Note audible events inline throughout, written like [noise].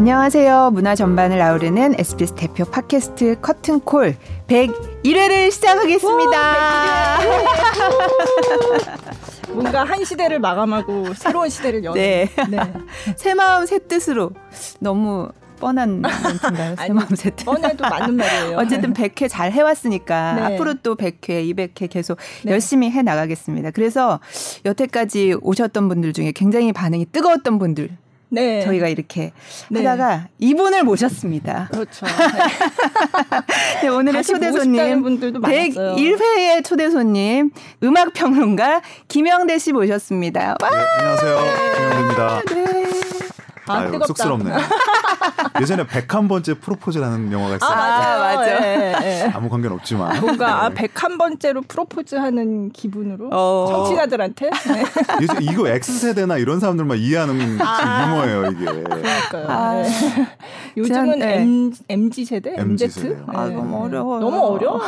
안녕하세요. 문화 전반을 아우르는 SBS 대표 팟캐스트 커튼콜 101회를 시작하겠습니다. 뭔가 한 시대를 마감하고 새로운 시대를 여는. 네. 네. [laughs] 새 마음 새 뜻으로 너무 뻔한 [laughs] 멘트인가요? 새 마음 새 뜻. 뻔해도 맞는 말이에요. 어쨌든 100회 잘 해왔으니까 네. 앞으로 또 100회, 200회 계속 네. 열심히 해 나가겠습니다. 그래서 여태까지 오셨던 분들 중에 굉장히 반응이 뜨거웠던 분들 네. 저희가 이렇게 네. 하다가 이분을 모셨습니다. 그렇죠. [laughs] 네. 오늘의 초대 손님 분들도 101회의 초대 손님 음악 평론가 김영대 씨 모셨습니다. 네, 안녕하세요. 김영대입니다. 네. 아, 아유, 뜨겁다. 쑥스럽네. [laughs] 예전에 101번째 프로포즈라는 영화가 있어요. 아, 맞아. 네, 네. 아무 관계는 없지만. 뭔가 네. 101번째로 프로포즈하는 기분으로 어. 청취자들한테. [laughs] 네. 이거 X세대나 이런 사람들만 이해하는 아. 유머예요, 이게. 그러니까요. 아. 네. 요즘은 네. M, MG 세대? MZ? MZ 아, 너무 어려워 너무 어려워.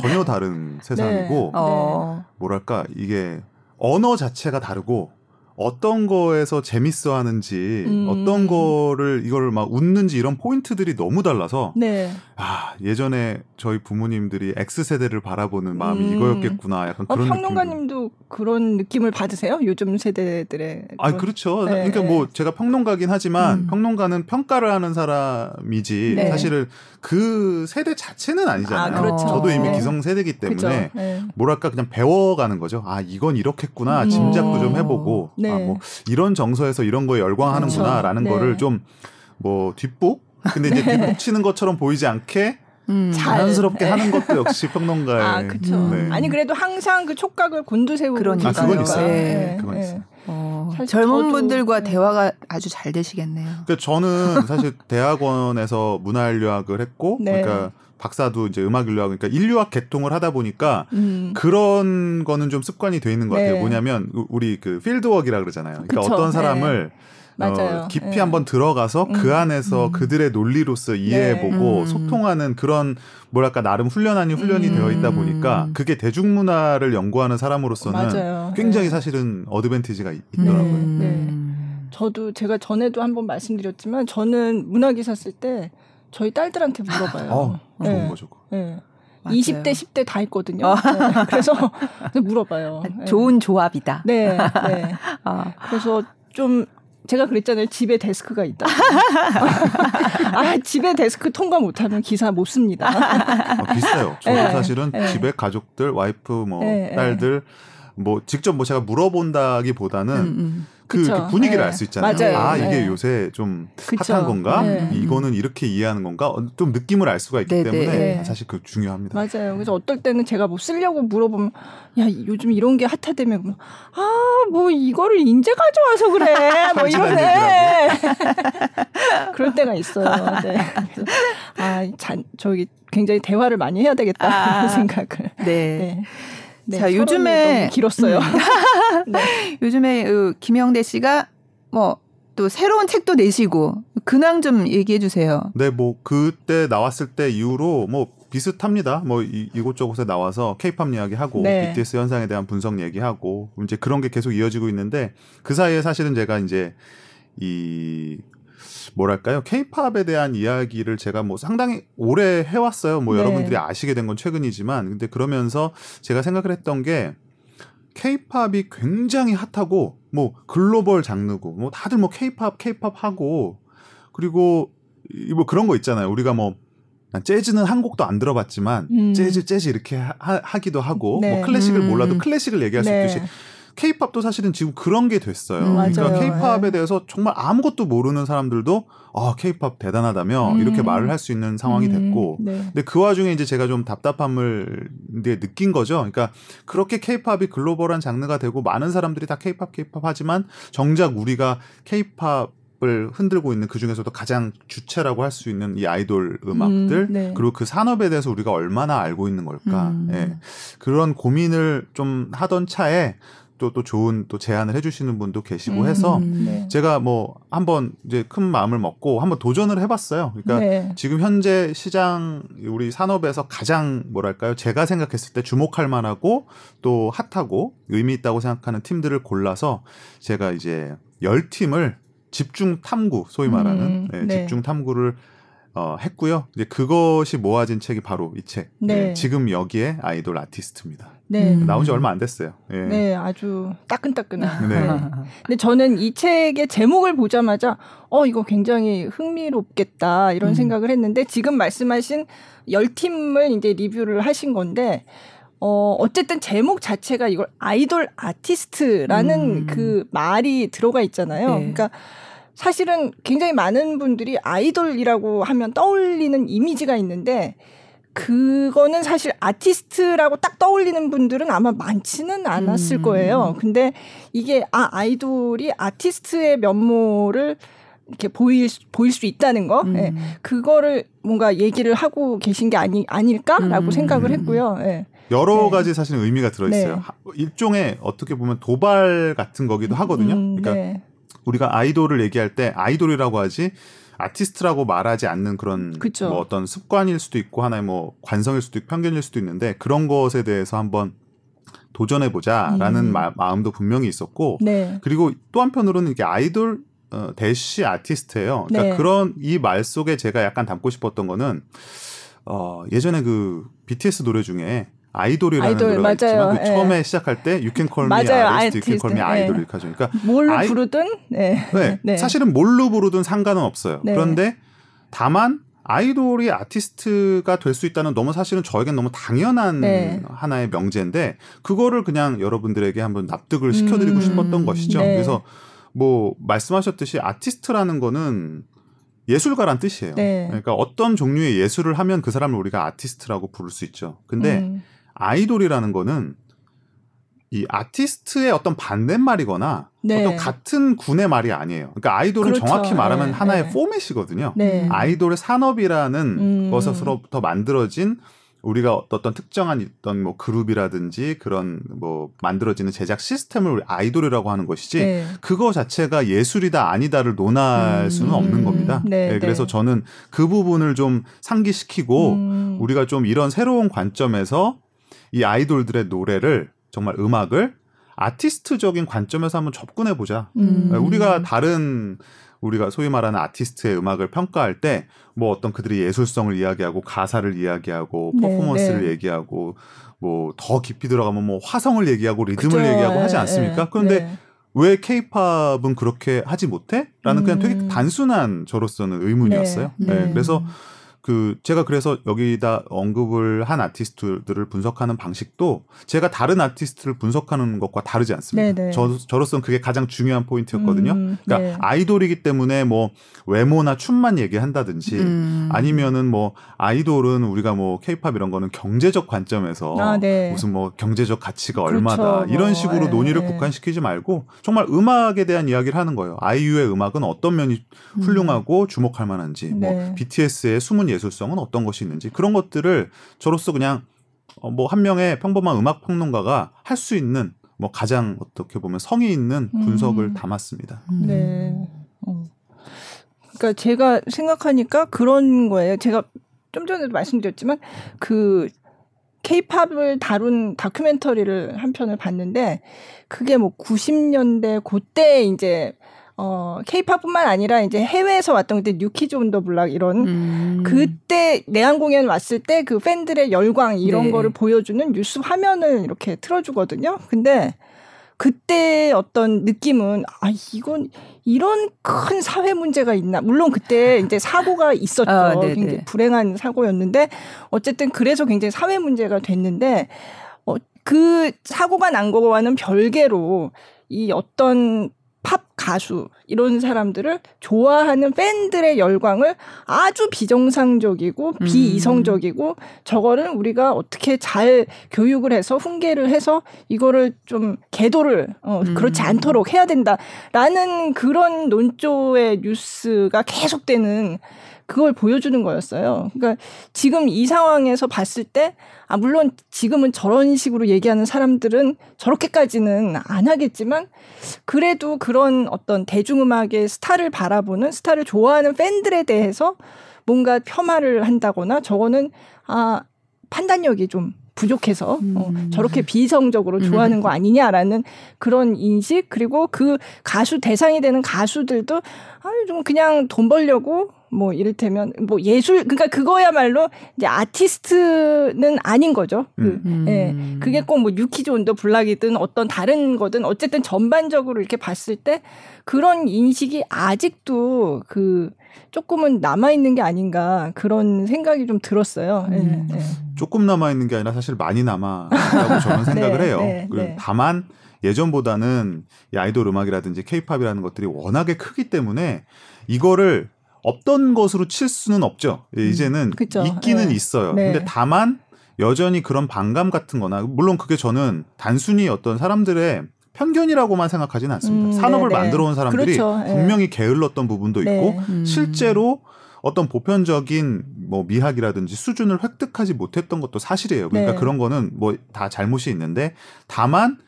전혀 다른 세상이고 어. 뭐랄까 이게 언어 자체가 다르고 어떤 거에서 재밌어 하는지 음. 어떤 거를 이거를 막 웃는지 이런 포인트들이 너무 달라서 네. 아 예전에 저희 부모님들이 X 세대를 바라보는 마음이 음. 이거였겠구나 약간 어, 그런 어, 평론가님도 느낌도. 그런 느낌을 받으세요? 요즘 세대들의 아 그렇죠. 네. 그러니까 뭐 제가 평론가긴 하지만 음. 평론가는 평가를 하는 사람이지 네. 사실은 그 세대 자체는 아니잖아요. 아, 그렇죠. 저도 이미 네. 기성 세대이기 때문에 네. 뭐랄까 그냥 배워가는 거죠. 아 이건 이렇겠구나 음. 짐작도 좀 해보고 네. 아, 뭐 이런 정서에서 이런 거에 열광하는구나라는 그렇죠. 거를 네. 좀뭐 뒷북 근데 이제 뒷북 치는 것처럼 보이지 않게 음. 자연스럽게 네. 하는 것도 [laughs] 역시 평론가의. 아, 그렇죠. 네. 아니 그래도 항상 그 촉각을 곤두세우고 그러니까 아, 그건 있어요. 네. 그건 네. 있어요. 어, 젊은 분들과 네. 대화가 아주 잘 되시겠네요. 그러니까 저는 사실 대학원에서 문화인류학을 했고, 네. 그러니까 박사도 이제 음악 인류학 그러니까 인류학 개통을 하다 보니까 음. 그런 거는 좀 습관이 돼 있는 것 같아요. 네. 뭐냐면 우리 그 필드웍이라 그러잖아요. 그러니까 그쵸. 어떤 사람을 네. 어, 깊이 네. 한번 들어가서 그 음. 그 안에서 음. 그들의 논리로서 이해해보고 네. 소통하는 그런 뭐랄까 나름 훈련 아닌 훈련이 음. 되어 있다 보니까 그게 대중문화를 연구하는 사람으로서는 맞아요. 굉장히 네. 사실은 어드밴티지가 있더라고요. 네. 네. 저도 제가 전에도 한번 말씀드렸지만 저는 문화 기사 쓸 때 저희 딸들한테 물어봐요. 어, 좋은 네. 거죠. 네. 맞아요. 20대, 10대 다 있거든요. 어. 네. 그래서 [laughs] 물어봐요. 좋은 조합이다. 네. 네. [laughs] 아. 그래서 좀 제가 그랬잖아요. 집에 데스크가 있다. [laughs] 아, 집에 데스크 통과 못하면 기사 못 씁니다. 아, 비슷해요. 저도 네, 사실은 네. 집에 가족들, 와이프, 뭐 네, 딸들 뭐 직접 뭐 제가 물어본다기 보다는 음, 음. 그, 그 분위기를 네. 알수 있잖아요. 맞아요. 아 이게 네. 요새 좀 그쵸. 핫한 건가? 네. 이거는 이렇게 이해하는 건가? 어, 좀 느낌을 알 수가 있기 네, 네. 때문에 네. 사실 그 중요합니다. 맞아요. 그래서 어떨 때는 제가 뭐 쓰려고 물어보면 야 요즘 이런 게 핫하다며 아뭐 이거를 인제 가져와서 그래 [laughs] 뭐 이러네. [laughs] 그럴 때가 있어요. [laughs] 네. 아 잔, 저기 굉장히 대화를 많이 해야 되겠다 아, 생각을. 네. 네, 자, 요즘에 길었어요. 음. [laughs] 네. 요즘에 그 김영대 씨가 뭐 또 새로운 책도 내시고 근황 좀 얘기해 주세요. 네, 뭐 그때 나왔을 때 이후로 뭐 비슷합니다. 뭐 이, 이곳저곳에 나와서 케이팝 이야기하고 네. BTS 현상에 대한 분석 얘기하고 이제 그런 게 계속 이어지고 있는데 그 사이에 사실은 제가 이제 이 뭐랄까요? 케이팝에 대한 이야기를 제가 뭐 상당히 오래 해왔어요. 뭐 네. 여러분들이 아시게 된 건 최근이지만 근데 그러면서 제가 생각을 했던 게 케이팝이 굉장히 핫하고 뭐 글로벌 장르고 뭐 다들 뭐 케이팝 케이팝 하고 그리고 뭐 그런 거 있잖아요. 우리가 뭐 재즈는 한 곡도 안 들어봤지만 음. 재즈 재즈 이렇게 하, 기도 하고 네. 뭐 클래식을 몰라도 음. 클래식을 얘기할 수 네. 있듯이 케이팝도 사실은 지금 그런 게 됐어요. 음, 그러니까 케이팝에 네. 대해서 정말 아무것도 모르는 사람들도 아 케이팝 대단하다며 음. 이렇게 말을 할 수 있는 상황이 음, 됐고, 네. 근데 그 와중에 이제 제가 좀 답답함을 이제 느낀 거죠. 그러니까 그렇게 케이팝이 글로벌한 장르가 되고 많은 사람들이 다 케이팝 케이팝 하지만 정작 우리가 케이팝 을 흔들고 있는 그 중에서도 가장 주체라고 할 수 있는 이 아이돌 음악들 음, 네. 그리고 그 산업에 대해서 우리가 얼마나 알고 있는 걸까 음. 예. 그런 고민을 좀 하던 차에 또, 또 좋은 또 제안을 해주시는 분도 계시고 음, 해서 네. 제가 뭐 한번 이제 큰 마음을 먹고 한번 도전을 해봤어요. 그러니까 네. 지금 현재 시장 우리 산업에서 가장 뭐랄까요? 제가 생각했을 때 주목할 만하고 또 핫하고 의미 있다고 생각하는 팀들을 골라서 제가 이제 열 팀을 집중 탐구 소위 말하는 음, 네, 네. 집중 탐구를 어, 했고요. 이제 그것이 모아진 책이 바로 이 책. 네. 네. 지금 여기에 아이돌 아티스트입니다. 네. 나온 지 얼마 안 됐어요. 예. 네, 아주 따끈따끈한. 네. 근데 저는 이 책의 제목을 보자마자 어 이거 굉장히 흥미롭겠다 이런 음. 생각을 했는데 지금 말씀하신 열 팀을 이제 리뷰를 하신 건데 어, 어쨌든 제목 자체가 이걸 아이돌 아티스트라는 음. 그 말이 들어가 있잖아요. 네. 그러니까 사실은 굉장히 많은 분들이 아이돌이라고 하면 떠올리는 이미지가 있는데 그거는 사실 아티스트라고 딱 떠올리는 분들은 아마 많지는 않았을 음. 거예요. 근데 이게 아 아이돌이 아티스트의 면모를 이렇게 보일 보일 수 있다는 거, 음. 예. 그거를 뭔가 얘기를 하고 계신 게 아니 아닐까라고 음. 생각을 했고요. 예. 여러 네. 가지 사실 의미가 들어 있어요. 네. 일종의 어떻게 보면 도발 같은 거기도 하거든요. 음, 그러니까 네. 우리가 아이돌을 얘기할 때 아이돌이라고 하지 아티스트라고 말하지 않는 그런 그쵸. 뭐 어떤 습관일 수도 있고 하나의 뭐 관성일 수도 있고 편견일 수도 있는데 그런 것에 대해서 한번 도전해 보자라는 음. 마음도 분명히 있었고 네. 그리고 또 한편으로는 이게 아이돌 어, 대시 아티스트예요. 그러니까 네. 그런 이 말 속에 제가 약간 담고 싶었던 거는 어, 예전에 그 BTS 노래 중에 아이돌이라는 아이돌, 노래가 맞아요. 있지만 그 예. 처음에 시작할 때 You Can Call Me 맞아요. Artist, You Can Call Me Idol 이렇게 하죠. 그러니까 뭘로 아이, 부르든 네. 네. [laughs] 네. 사실은 뭘로 부르든 상관은 없어요. 네. 그런데 다만 아이돌이 아티스트가 될 수 있다는 너무 사실은 저에겐 너무 당연한 네. 하나의 명제인데 그거를 그냥 여러분들에게 한번 납득을 시켜드리고 음, 싶었던 것이죠. 네. 그래서 뭐 말씀하셨듯이 아티스트라는 거는 예술가란 뜻이에요. 네. 그러니까 어떤 종류의 예술을 하면 그 사람을 우리가 아티스트라고 부를 수 있죠. 근데 음. 아이돌이라는 거는 이 아티스트의 어떤 반대말이거나 네. 어떤 같은 군의 말이 아니에요. 그러니까 아이돌은 그렇죠. 정확히 말하면 네. 하나의 네. 포맷이거든요. 네. 아이돌의 산업이라는 음. 것으로부터 만들어진 우리가 어떤 특정한 어떤 뭐 그룹이라든지 그런 뭐 만들어지는 제작 시스템을 아이돌이라고 하는 것이지 네. 그거 자체가 예술이다 아니다를 논할 음. 수는 없는 겁니다. 네, 네, 그래서 저는 그 부분을 좀 상기시키고 음. 우리가 좀 이런 새로운 관점에서 이 아이돌들의 노래를 정말 음악을 아티스트적인 관점에서 한번 접근해 보자. 음. 우리가 다른 우리가 소위 말하는 아티스트의 음악을 평가할 때 뭐 어떤 그들의 예술성을 이야기하고 가사를 이야기하고 네, 퍼포먼스를 네, 네. 얘기하고 뭐 더 깊이 들어가면 뭐 화성을 얘기하고 리듬을 그쵸, 얘기하고 하지 네, 않습니까? 네, 그런데 네. 왜 케이팝은 그렇게 하지 못해? 라는 음. 그냥 되게 음. 단순한 저로서는 의문이었어요. 네. 그래서 그 제가 그래서 여기다 언급을 한 아티스트들을 분석하는 방식도 제가 다른 아티스트를 분석하는 것과 다르지 않습니다. 네네. 네. 저 저로서는 그게 가장 중요한 포인트였거든요. 음, 그러니까 네. 아이돌이기 때문에 뭐 외모나 춤만 얘기한다든지 음. 아니면은 뭐 아이돌은 우리가 뭐 케이팝 이런 거는 경제적 관점에서 아, 네. 무슨 뭐 경제적 가치가 그렇죠. 얼마다 이런 뭐, 식으로 뭐, 논의를 네. 국한시키지 말고 정말 음악에 대한 이야기를 하는 거예요. 아이유의 음악은 어떤 면이 음. 훌륭하고 주목할 만한지 뭐 네. BTS의 숨은 예술성은 어떤 것이 있는지 그런 것들을 저로서 그냥 어, 뭐한 명의 평범한 음악 평론가가 할 수 있는 뭐 가장 어떻게 보면 성의 있는 분석을 음. 담았습니다. 음. 네. 어. 그러니까 제가 생각하니까 그런 거예요. 제가 좀 전에도 말씀드렸지만 그 케이팝을 다룬 다큐멘터리를 한 편을 봤는데 그게 뭐 90년대 그때 이제 어, 케이팝뿐만 아니라 이제 해외에서 왔던 그때 뉴키즈 온더 블락 이런 음. 그때 내한 공연 왔을 때 그 팬들의 열광 이런 네. 거를 보여주는 뉴스 화면을 이렇게 틀어주거든요. 근데 그때 어떤 느낌은 아 이건 이런 큰 사회 문제가 있나 물론 그때 [laughs] 이제 사고가 있었죠 아, 굉장히 불행한 사고였는데 어쨌든 그래서 굉장히 사회 문제가 됐는데 어, 그 사고가 난 거와는 별개로 이 어떤 팝 가수 이런 사람들을 좋아하는 팬들의 열광을 아주 비정상적이고 음. 비이성적이고 저거를 우리가 어떻게 잘 교육을 해서 훈계를 해서 이거를 좀 계도를 어 음. 그렇지 않도록 해야 된다라는 그런 논조의 뉴스가 계속되는 그걸 보여주는 거였어요. 그러니까 지금 이 상황에서 봤을 때, 아, 물론 지금은 저런 식으로 얘기하는 사람들은 저렇게까지는 안 하겠지만, 그래도 그런 어떤 대중음악의 스타를 바라보는, 스타를 좋아하는 팬들에 대해서 뭔가 폄하를 한다거나, 저거는, 아, 판단력이 좀 부족해서 음. 어, 저렇게 비성적으로 음. 좋아하는 거 아니냐라는 그런 인식 그리고 그 가수 대상이 되는 가수들도 아유 좀 그냥 돈 벌려고 뭐 이를테면 뭐 예술 그러니까 그거야말로 이제 아티스트는 아닌 거죠. 그, 음. 예. 그게 꼭뭐 온더 블락이든 어떤 다른 거든 어쨌든 전반적으로 이렇게 봤을 때 그런 인식이 아직도 그 조금은 남아 있는 게 아닌가 그런 생각이 좀 들었어요. 예, 음. 예, 예. 조금 남아 있는 게 아니라 사실 많이 남아 있다고 저는 [laughs] 생각을 네, 해요. 네, 네. 다만 예전보다는 이 아이돌 음악이라든지 케이팝이라는 것들이 워낙에 크기 때문에 이거를 없던 것으로 칠 수는 없죠. 예, 음, 이제는 음, 있기는 네. 있어요. 네. 근데 다만 여전히 그런 반감 같은 거나 물론 그게 저는 단순히 어떤 사람들의 편견이라고만 생각하지는 않습니다. 음, 산업을 네네. 만들어 온 사람들이 그렇죠. 예. 분명히 게을렀던 부분도 네. 있고 음. 실제로 어떤 보편적인 뭐 미학이라든지 수준을 획득하지 못했던 것도 사실이에요. 그러니까 네. 그런 거는 뭐 다 잘못이 있는데 다만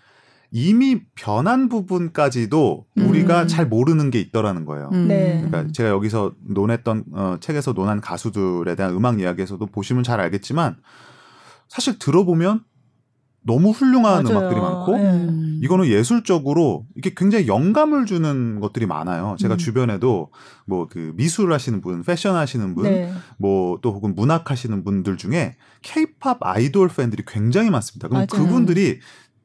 이미 변한 부분까지도 우리가 음. 잘 모르는 게 있더라는 거예요. 음. 네. 그러니까 제가 여기서 논했던 어, 책에서 논한 가수들에 대한 음악 이야기에서도 보시면 잘 알겠지만 사실 들어보면 너무 훌륭한 맞아요. 음악들이 많고 네. 이거는 예술적으로 이게 굉장히 영감을 주는 것들이 많아요. 제가 음. 주변에도 뭐 그 미술 하시는 분, 패션 하시는 분, 네. 뭐또 혹은 문학 하시는 분들 중에 케이팝 아이돌 팬들이 굉장히 많습니다. 그럼 맞아요. 그분들이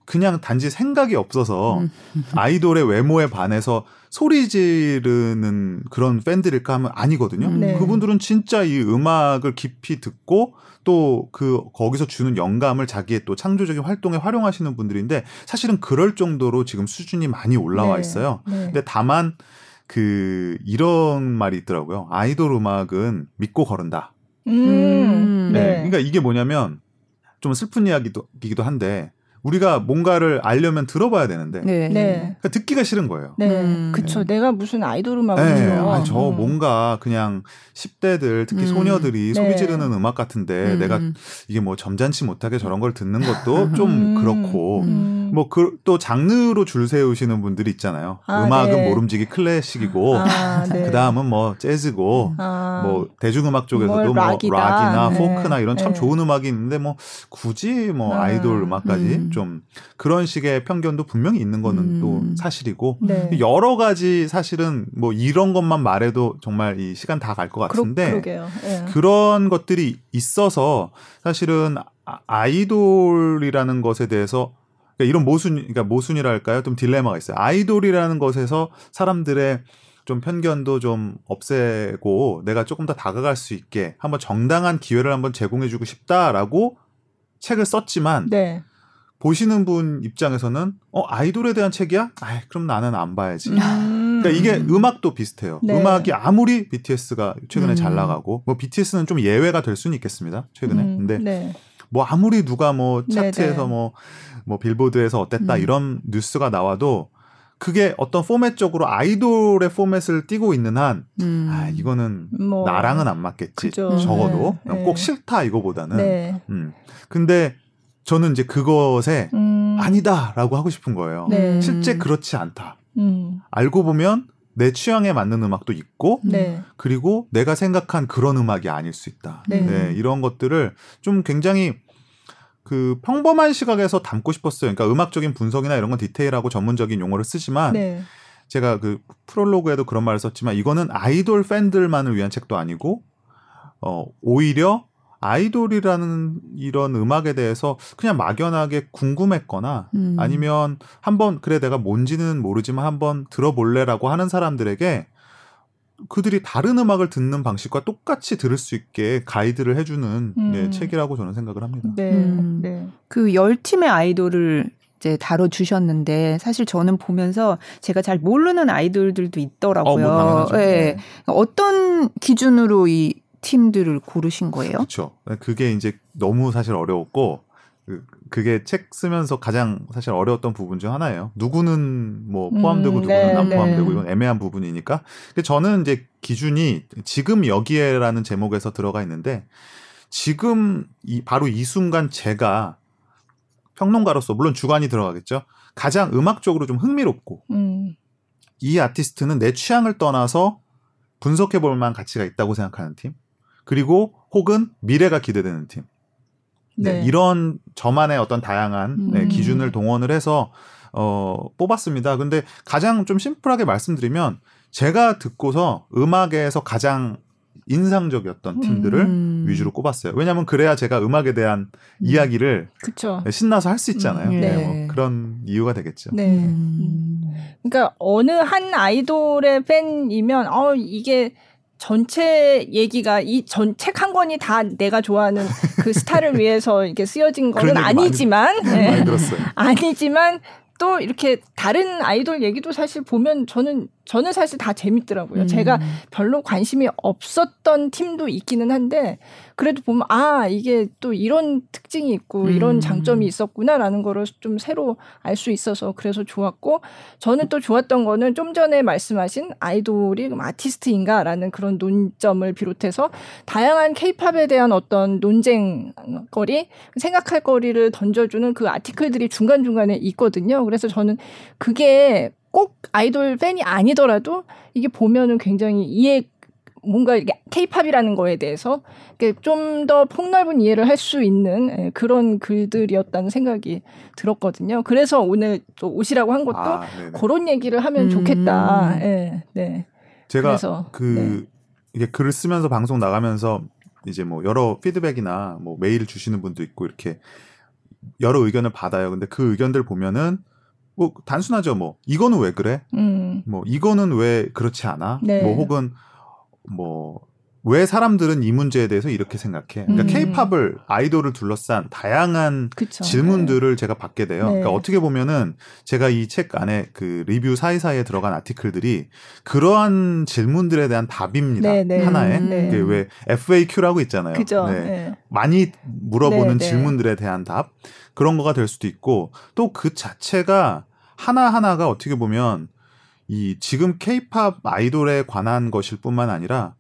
그냥 단지 생각이 없어서 음. [laughs] 아이돌의 외모에 반해서 소리 지르는 그런 팬들일까 하면 아니거든요. 음. 네. 그분들은 진짜 이 음악을 깊이 듣고 또 그 거기서 주는 영감을 자기의 또 창조적인 활동에 활용하시는 분들인데 사실은 그럴 정도로 지금 수준이 많이 올라와 네. 있어요. 네. 근데 다만 그 이런 말이 있더라고요. 아이돌 음악은 믿고 거른다. 음. 네. 네. 그러니까 이게 뭐냐면 좀 슬픈 이야기도 한데 우리가 뭔가를 알려면 들어봐야 되는데 네. 네. 그러니까 듣기가 싫은 거예요. 네, 음. 그쵸. 내가 무슨 아이돌 음악을 네. 들어. 아니, 저 음. 뭔가 그냥 10대들 특히 음. 소녀들이 네. 소리 지르는 음악 같은데 음. 내가 이게 뭐 점잖지 못하게 저런 걸 듣는 것도 [laughs] 좀 음. 그렇고 음. 뭐그 장르로 줄 세우시는 분들이 있잖아요. 아, 음악은 네. 모름지기 클래식이고 아, 네. 그 다음은 뭐 재즈고 아. 뭐 대중음악 쪽에서도 뭐 락이나 포크나 이런 참 좋은 음악이 있는데 뭐 굳이 뭐 아. 아이돌 음악까지 좀 그런 식의 편견도 분명히 있는 거는 음. 또 사실이고 네. 여러 가지 사실은 뭐 이런 것만 말해도 정말 이 시간 다 갈 것 같은데 그러, 네. 그런 것들이 있어서 사실은 아, 아이돌이라는 것에 대해서 그러니까 이런 모순 그러니까 모순이랄까요? 좀 딜레마가 있어요. 아이돌이라는 것에서 사람들의 좀 편견도 좀 없애고 내가 조금 더 다가갈 수 있게 한번 정당한 기회를 한번 제공해주고 싶다라고 책을 썼지만 네. 보시는 분 입장에서는 어 아이돌에 대한 책이야? 아 그럼 나는 안 봐야지. 음. 그러니까 이게 음악도 비슷해요. 네. 음악이 아무리 BTS가 최근에 음. 잘 나가고 뭐 BTS는 좀 예외가 될 수는 있겠습니다. 최근에. 음. 근데 네. 뭐 아무리 누가 뭐 차트에서 뭐뭐 뭐 빌보드에서 어땠다 음. 이런 뉴스가 나와도 그게 어떤 포맷적으로 아이돌의 포맷을 띠고 있는 한, 음. 아, 이거는 뭐. 나랑은 안 맞겠지. 그죠. 적어도. 네. 꼭 싫다, 이거보다는. 네. 음. 근데 저는 이제 그것에 음. 아니다라고 하고 싶은 거예요. 네. 실제 그렇지 않다. 음. 알고 보면 내 취향에 맞는 음악도 있고 네. 그리고 내가 생각한 그런 음악이 아닐 수 있다. 네. 네. 이런 것들을 좀 굉장히 그 평범한 시각에서 담고 싶었어요. 그러니까 음악적인 분석이나 이런 건 디테일하고 전문적인 용어를 쓰지만 네. 제가 그 프롤로그에도 그런 말을 썼지만 이거는 아이돌 팬들만을 위한 책도 아니고 어 오히려 아이돌이라는 이런 음악에 대해서 그냥 막연하게 궁금했거나 음. 아니면 한번 그래 내가 뭔지는 모르지만 한번 들어볼래라고 하는 사람들에게 그들이 다른 음악을 듣는 방식과 똑같이 들을 수 있게 가이드를 해주는 음. 네, 책이라고 저는 생각을 합니다. 네. 음. 네. 그 열 팀의 아이돌을 이제 다뤄 주셨는데 사실 저는 보면서 제가 잘 모르는 아이돌들도 있더라고요. 어, 뭐 네. 어떤 기준으로 이 팀들을 고르신 거예요? 그렇죠. 그게 이제 너무 사실 어려웠고 그, 그게 책 쓰면서 가장 사실 어려웠던 부분 중 하나예요. 누구는 뭐 포함되고 음, 누구는 네, 안 포함되고 네. 이건 애매한 부분이니까. 저는 이제 기준이 지금 여기에라는 제목에서 들어가 있는데 지금 이 바로 이 순간 제가 평론가로서 물론 주관이 들어가겠죠. 가장 음악적으로 좀 흥미롭고 음. 이 아티스트는 내 취향을 떠나서 분석해 볼 만한 가치가 있다고 생각하는 팀. 그리고 혹은 미래가 기대되는 팀. 네. 이런 저만의 어떤 다양한 음. 네, 기준을 동원을 해서 어, 뽑았습니다. 근데 가장 좀 심플하게 말씀드리면 제가 듣고서 음악에서 가장 인상적이었던 팀들을 음. 위주로 꼽았어요. 왜냐하면 그래야 제가 음악에 대한 음. 이야기를 그쵸. 신나서 할 수 있잖아요. 음. 네. 네. 뭐 그런 이유가 되겠죠. 네. 음. 그러니까 어느 한 아이돌의 팬이면 어 이게 전체 얘기가 이 전 책 한 권이 다 내가 좋아하는 그 스타를 위해서 이렇게 쓰여진 거는 아니지만 [laughs] 많이, 네. 많이 아니지만 또 이렇게 다른 아이돌 얘기도 사실 보면 저는 저는 사실 다 재밌더라고요. 음. 제가 별로 관심이 없었던 팀도 있기는 한데 그래도 보면 아 이게 또 이런 특징이 있고 음. 이런 장점이 있었구나라는 거를 좀 새로 알 수 있어서 그래서 좋았고 저는 또 좋았던 거는 좀 전에 말씀하신 아이돌이 그럼 아티스트인가라는 그런 논점을 비롯해서 다양한 케이팝에 대한 어떤 논쟁거리 생각할 거리를 던져주는 그 아티클들이 중간 중간에 있거든요. 그래서 저는 그게 꼭 아이돌 팬이 아니더라도 이게 보면은 굉장히 이해 뭔가 이게 케이팝이라는 거에 대해서 좀 더 폭넓은 이해를 할 수 있는 예, 그런 글들이었다는 생각이 들었거든요. 그래서 오늘 또 오시라고 한 것도 아, 그런 얘기를 하면 음. 좋겠다. 네, 네. 제가 그래서, 그 네. 이게 글을 쓰면서 방송 나가면서 이제 뭐 여러 피드백이나 뭐 메일 주시는 분도 있고 이렇게 여러 의견을 받아요. 근데 그 의견들 보면은 뭐 단순하죠. 뭐 이거는 왜 그래? 음. 뭐 이거는 왜 그렇지 않아? 네. 뭐 혹은 뭐 왜 사람들은 이 문제에 대해서 이렇게 생각해? 그러니까 음. 케이팝을 아이돌을 둘러싼 다양한 그쵸. 질문들을 네. 제가 받게 돼요. 네. 그러니까 어떻게 보면은 제가 이 책 안에 그 리뷰 사이사이에 들어간 아티클들이 그러한 질문들에 대한 답입니다. 네, 네. 하나에 네. 왜 FAQ라고 있잖아요. 네. 네. 많이 물어보는 질문들에 대한 답 그런 거가 될 수도 있고 또 그 자체가 하나하나가 어떻게 보면 이 지금 케이팝 아이돌에 관한 것일 뿐만 아니라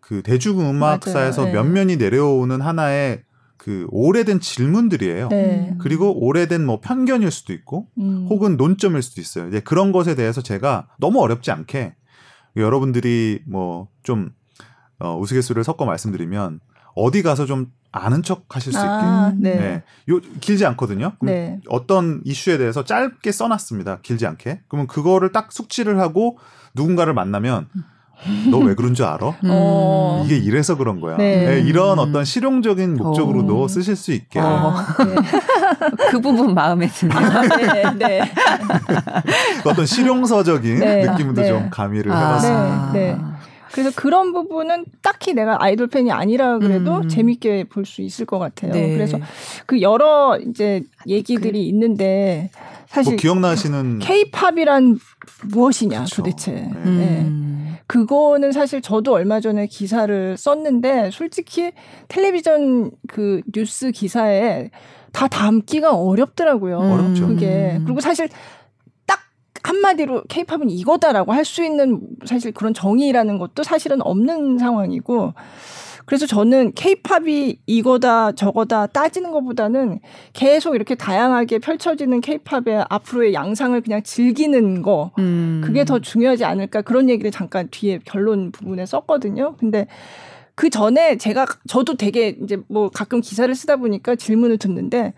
그 대중음악사에서 네. 면면이 내려오는 하나의 그 오래된 질문들이에요. 네. 그리고 오래된 뭐 편견일 수도 있고 음. 혹은 논점일 수도 있어요. 이제 그런 것에 대해서 제가 너무 어렵지 않게 여러분들이 뭐 좀 어, 우스갯소리를 섞어 말씀드리면 어디 가서 좀 아는 척 하실 수 아, 있게. 네. 네. 요, 길지 않거든요. 네. 어떤 이슈에 대해서 짧게 써놨습니다. 길지 않게. 그러면 그거를 딱 숙지를 하고 누군가를 만나면 너 왜 [laughs] 그런 줄 알아? 음. 이게 이래서 그런 거야. 네. 네, 이런 어떤 실용적인 목적으로도 오. 쓰실 수 있게. 어. 네. [laughs] 그 부분 마음에 드네요. 아, 네, 네. [laughs] 어떤 실용서적인 네. 느낌도 네. 좀 가미를 아, 해봤습니다. 네. 그래서 그런 부분은 딱히 내가 아이돌 팬이 아니라 그래도 음. 재밌게 볼 수 있을 것 같아요. 네. 그래서 그 여러 이제 얘기들이 그, 있는데 사실 뭐 기억나시는 케이팝이란 무엇이냐 그쵸. 도대체. 네. 음. 네. 그거는 사실 저도 얼마 전에 기사를 썼는데 솔직히 텔레비전 그 뉴스 기사에 다 담기가 어렵더라고요. 어렵죠. 그게 음. 그리고 사실 한마디로 케이팝은 이거다라고 할 수 있는 사실 그런 정의라는 것도 사실은 없는 상황이고 그래서 저는 케이팝이 이거다 저거다 따지는 것보다는 계속 이렇게 다양하게 펼쳐지는 케이팝의 앞으로의 양상을 그냥 즐기는 거 음. 그게 더 중요하지 않을까 그런 얘기를 잠깐 뒤에 결론 부분에 썼거든요. 근데 그 전에 제가 저도 되게 이제 뭐 가끔 기사를 쓰다 보니까 질문을 듣는데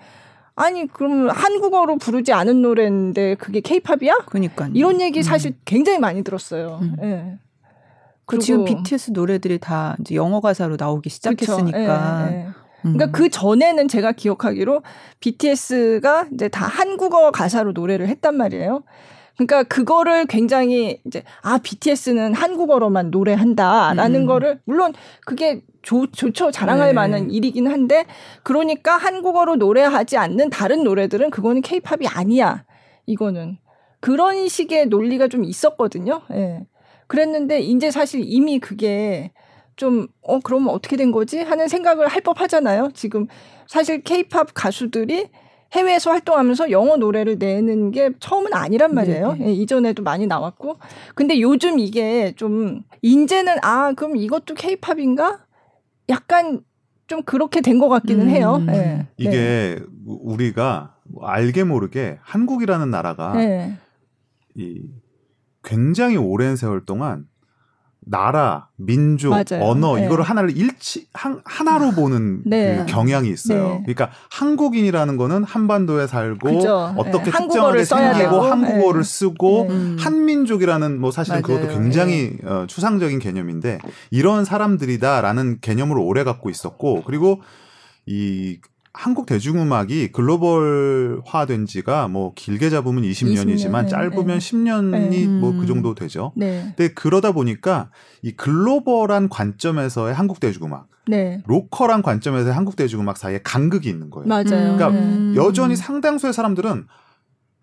아니 그럼 한국어로 부르지 않은 노래인데 그게 케이팝이야? 그니까 이런 얘기 사실 음. 굉장히 많이 들었어요. 음. 예. 그 지금 BTS 노래들이 다 이제 영어 가사로 나오기 시작했으니까. 예, 예. 그러니까 음. 그 전에는 제가 기억하기로 BTS가 이제 다 한국어 가사로 노래를 했단 말이에요. 그러니까 그거를 굉장히 이제 아 BTS는 한국어로만 노래한다라는 음. 거를 물론 그게 좋, 좋죠. 자랑할 네. 만한 일이긴 한데 그러니까 한국어로 노래하지 않는 다른 노래들은 그거는 케이팝이 아니야. 이거는. 그런 식의 논리가 좀 있었거든요. 예. 네. 그랬는데 이제 사실 이미 그게 좀, 어, 그러면 어떻게 된 거지? 하는 생각을 할 법 하잖아요. 지금 사실 케이팝 가수들이 해외에서 활동하면서 영어 노래를 내는 게 처음은 아니란 말이에요. 네. 예, 이전에도 많이 나왔고. 근데 요즘 이게 좀, 이제는, 아, 그럼 이것도 케이팝인가? 약간 좀 그렇게 된 것 같기는 음. 해요. 네. 이게 네. 우리가 알게 모르게 한국이라는 나라가 네. 이 굉장히 오랜 세월 동안 나라, 민족, 맞아요. 언어 네. 이거를 하나를 일치 한, 하나로 보는 [laughs] 네. 그 경향이 있어요. 네. 그러니까 한국인이라는 거는 한반도에 살고 그죠. 어떻게 네. 특정하게 생기고 한국어를 네. 쓰고 음. 한민족이라는 뭐 사실은 맞아요. 그것도 굉장히 네. 어, 추상적인 개념인데 이런 사람들이다라는 개념을 오래 갖고 있었고 그리고 이 한국 대중음악이 글로벌화된 지가 뭐 길게 잡으면 20년이지만 20년, 짧으면 네. 10년이 네. 뭐그 음. 정도 되죠. 네. 근데 그러다 보니까 이 글로벌한 관점에서의 한국 대중음악, 네. 로컬한 관점에서의 한국 대중음악 사이에 간극이 있는 거예요. 맞아요. 그러니까 음. 여전히 상당수의 사람들은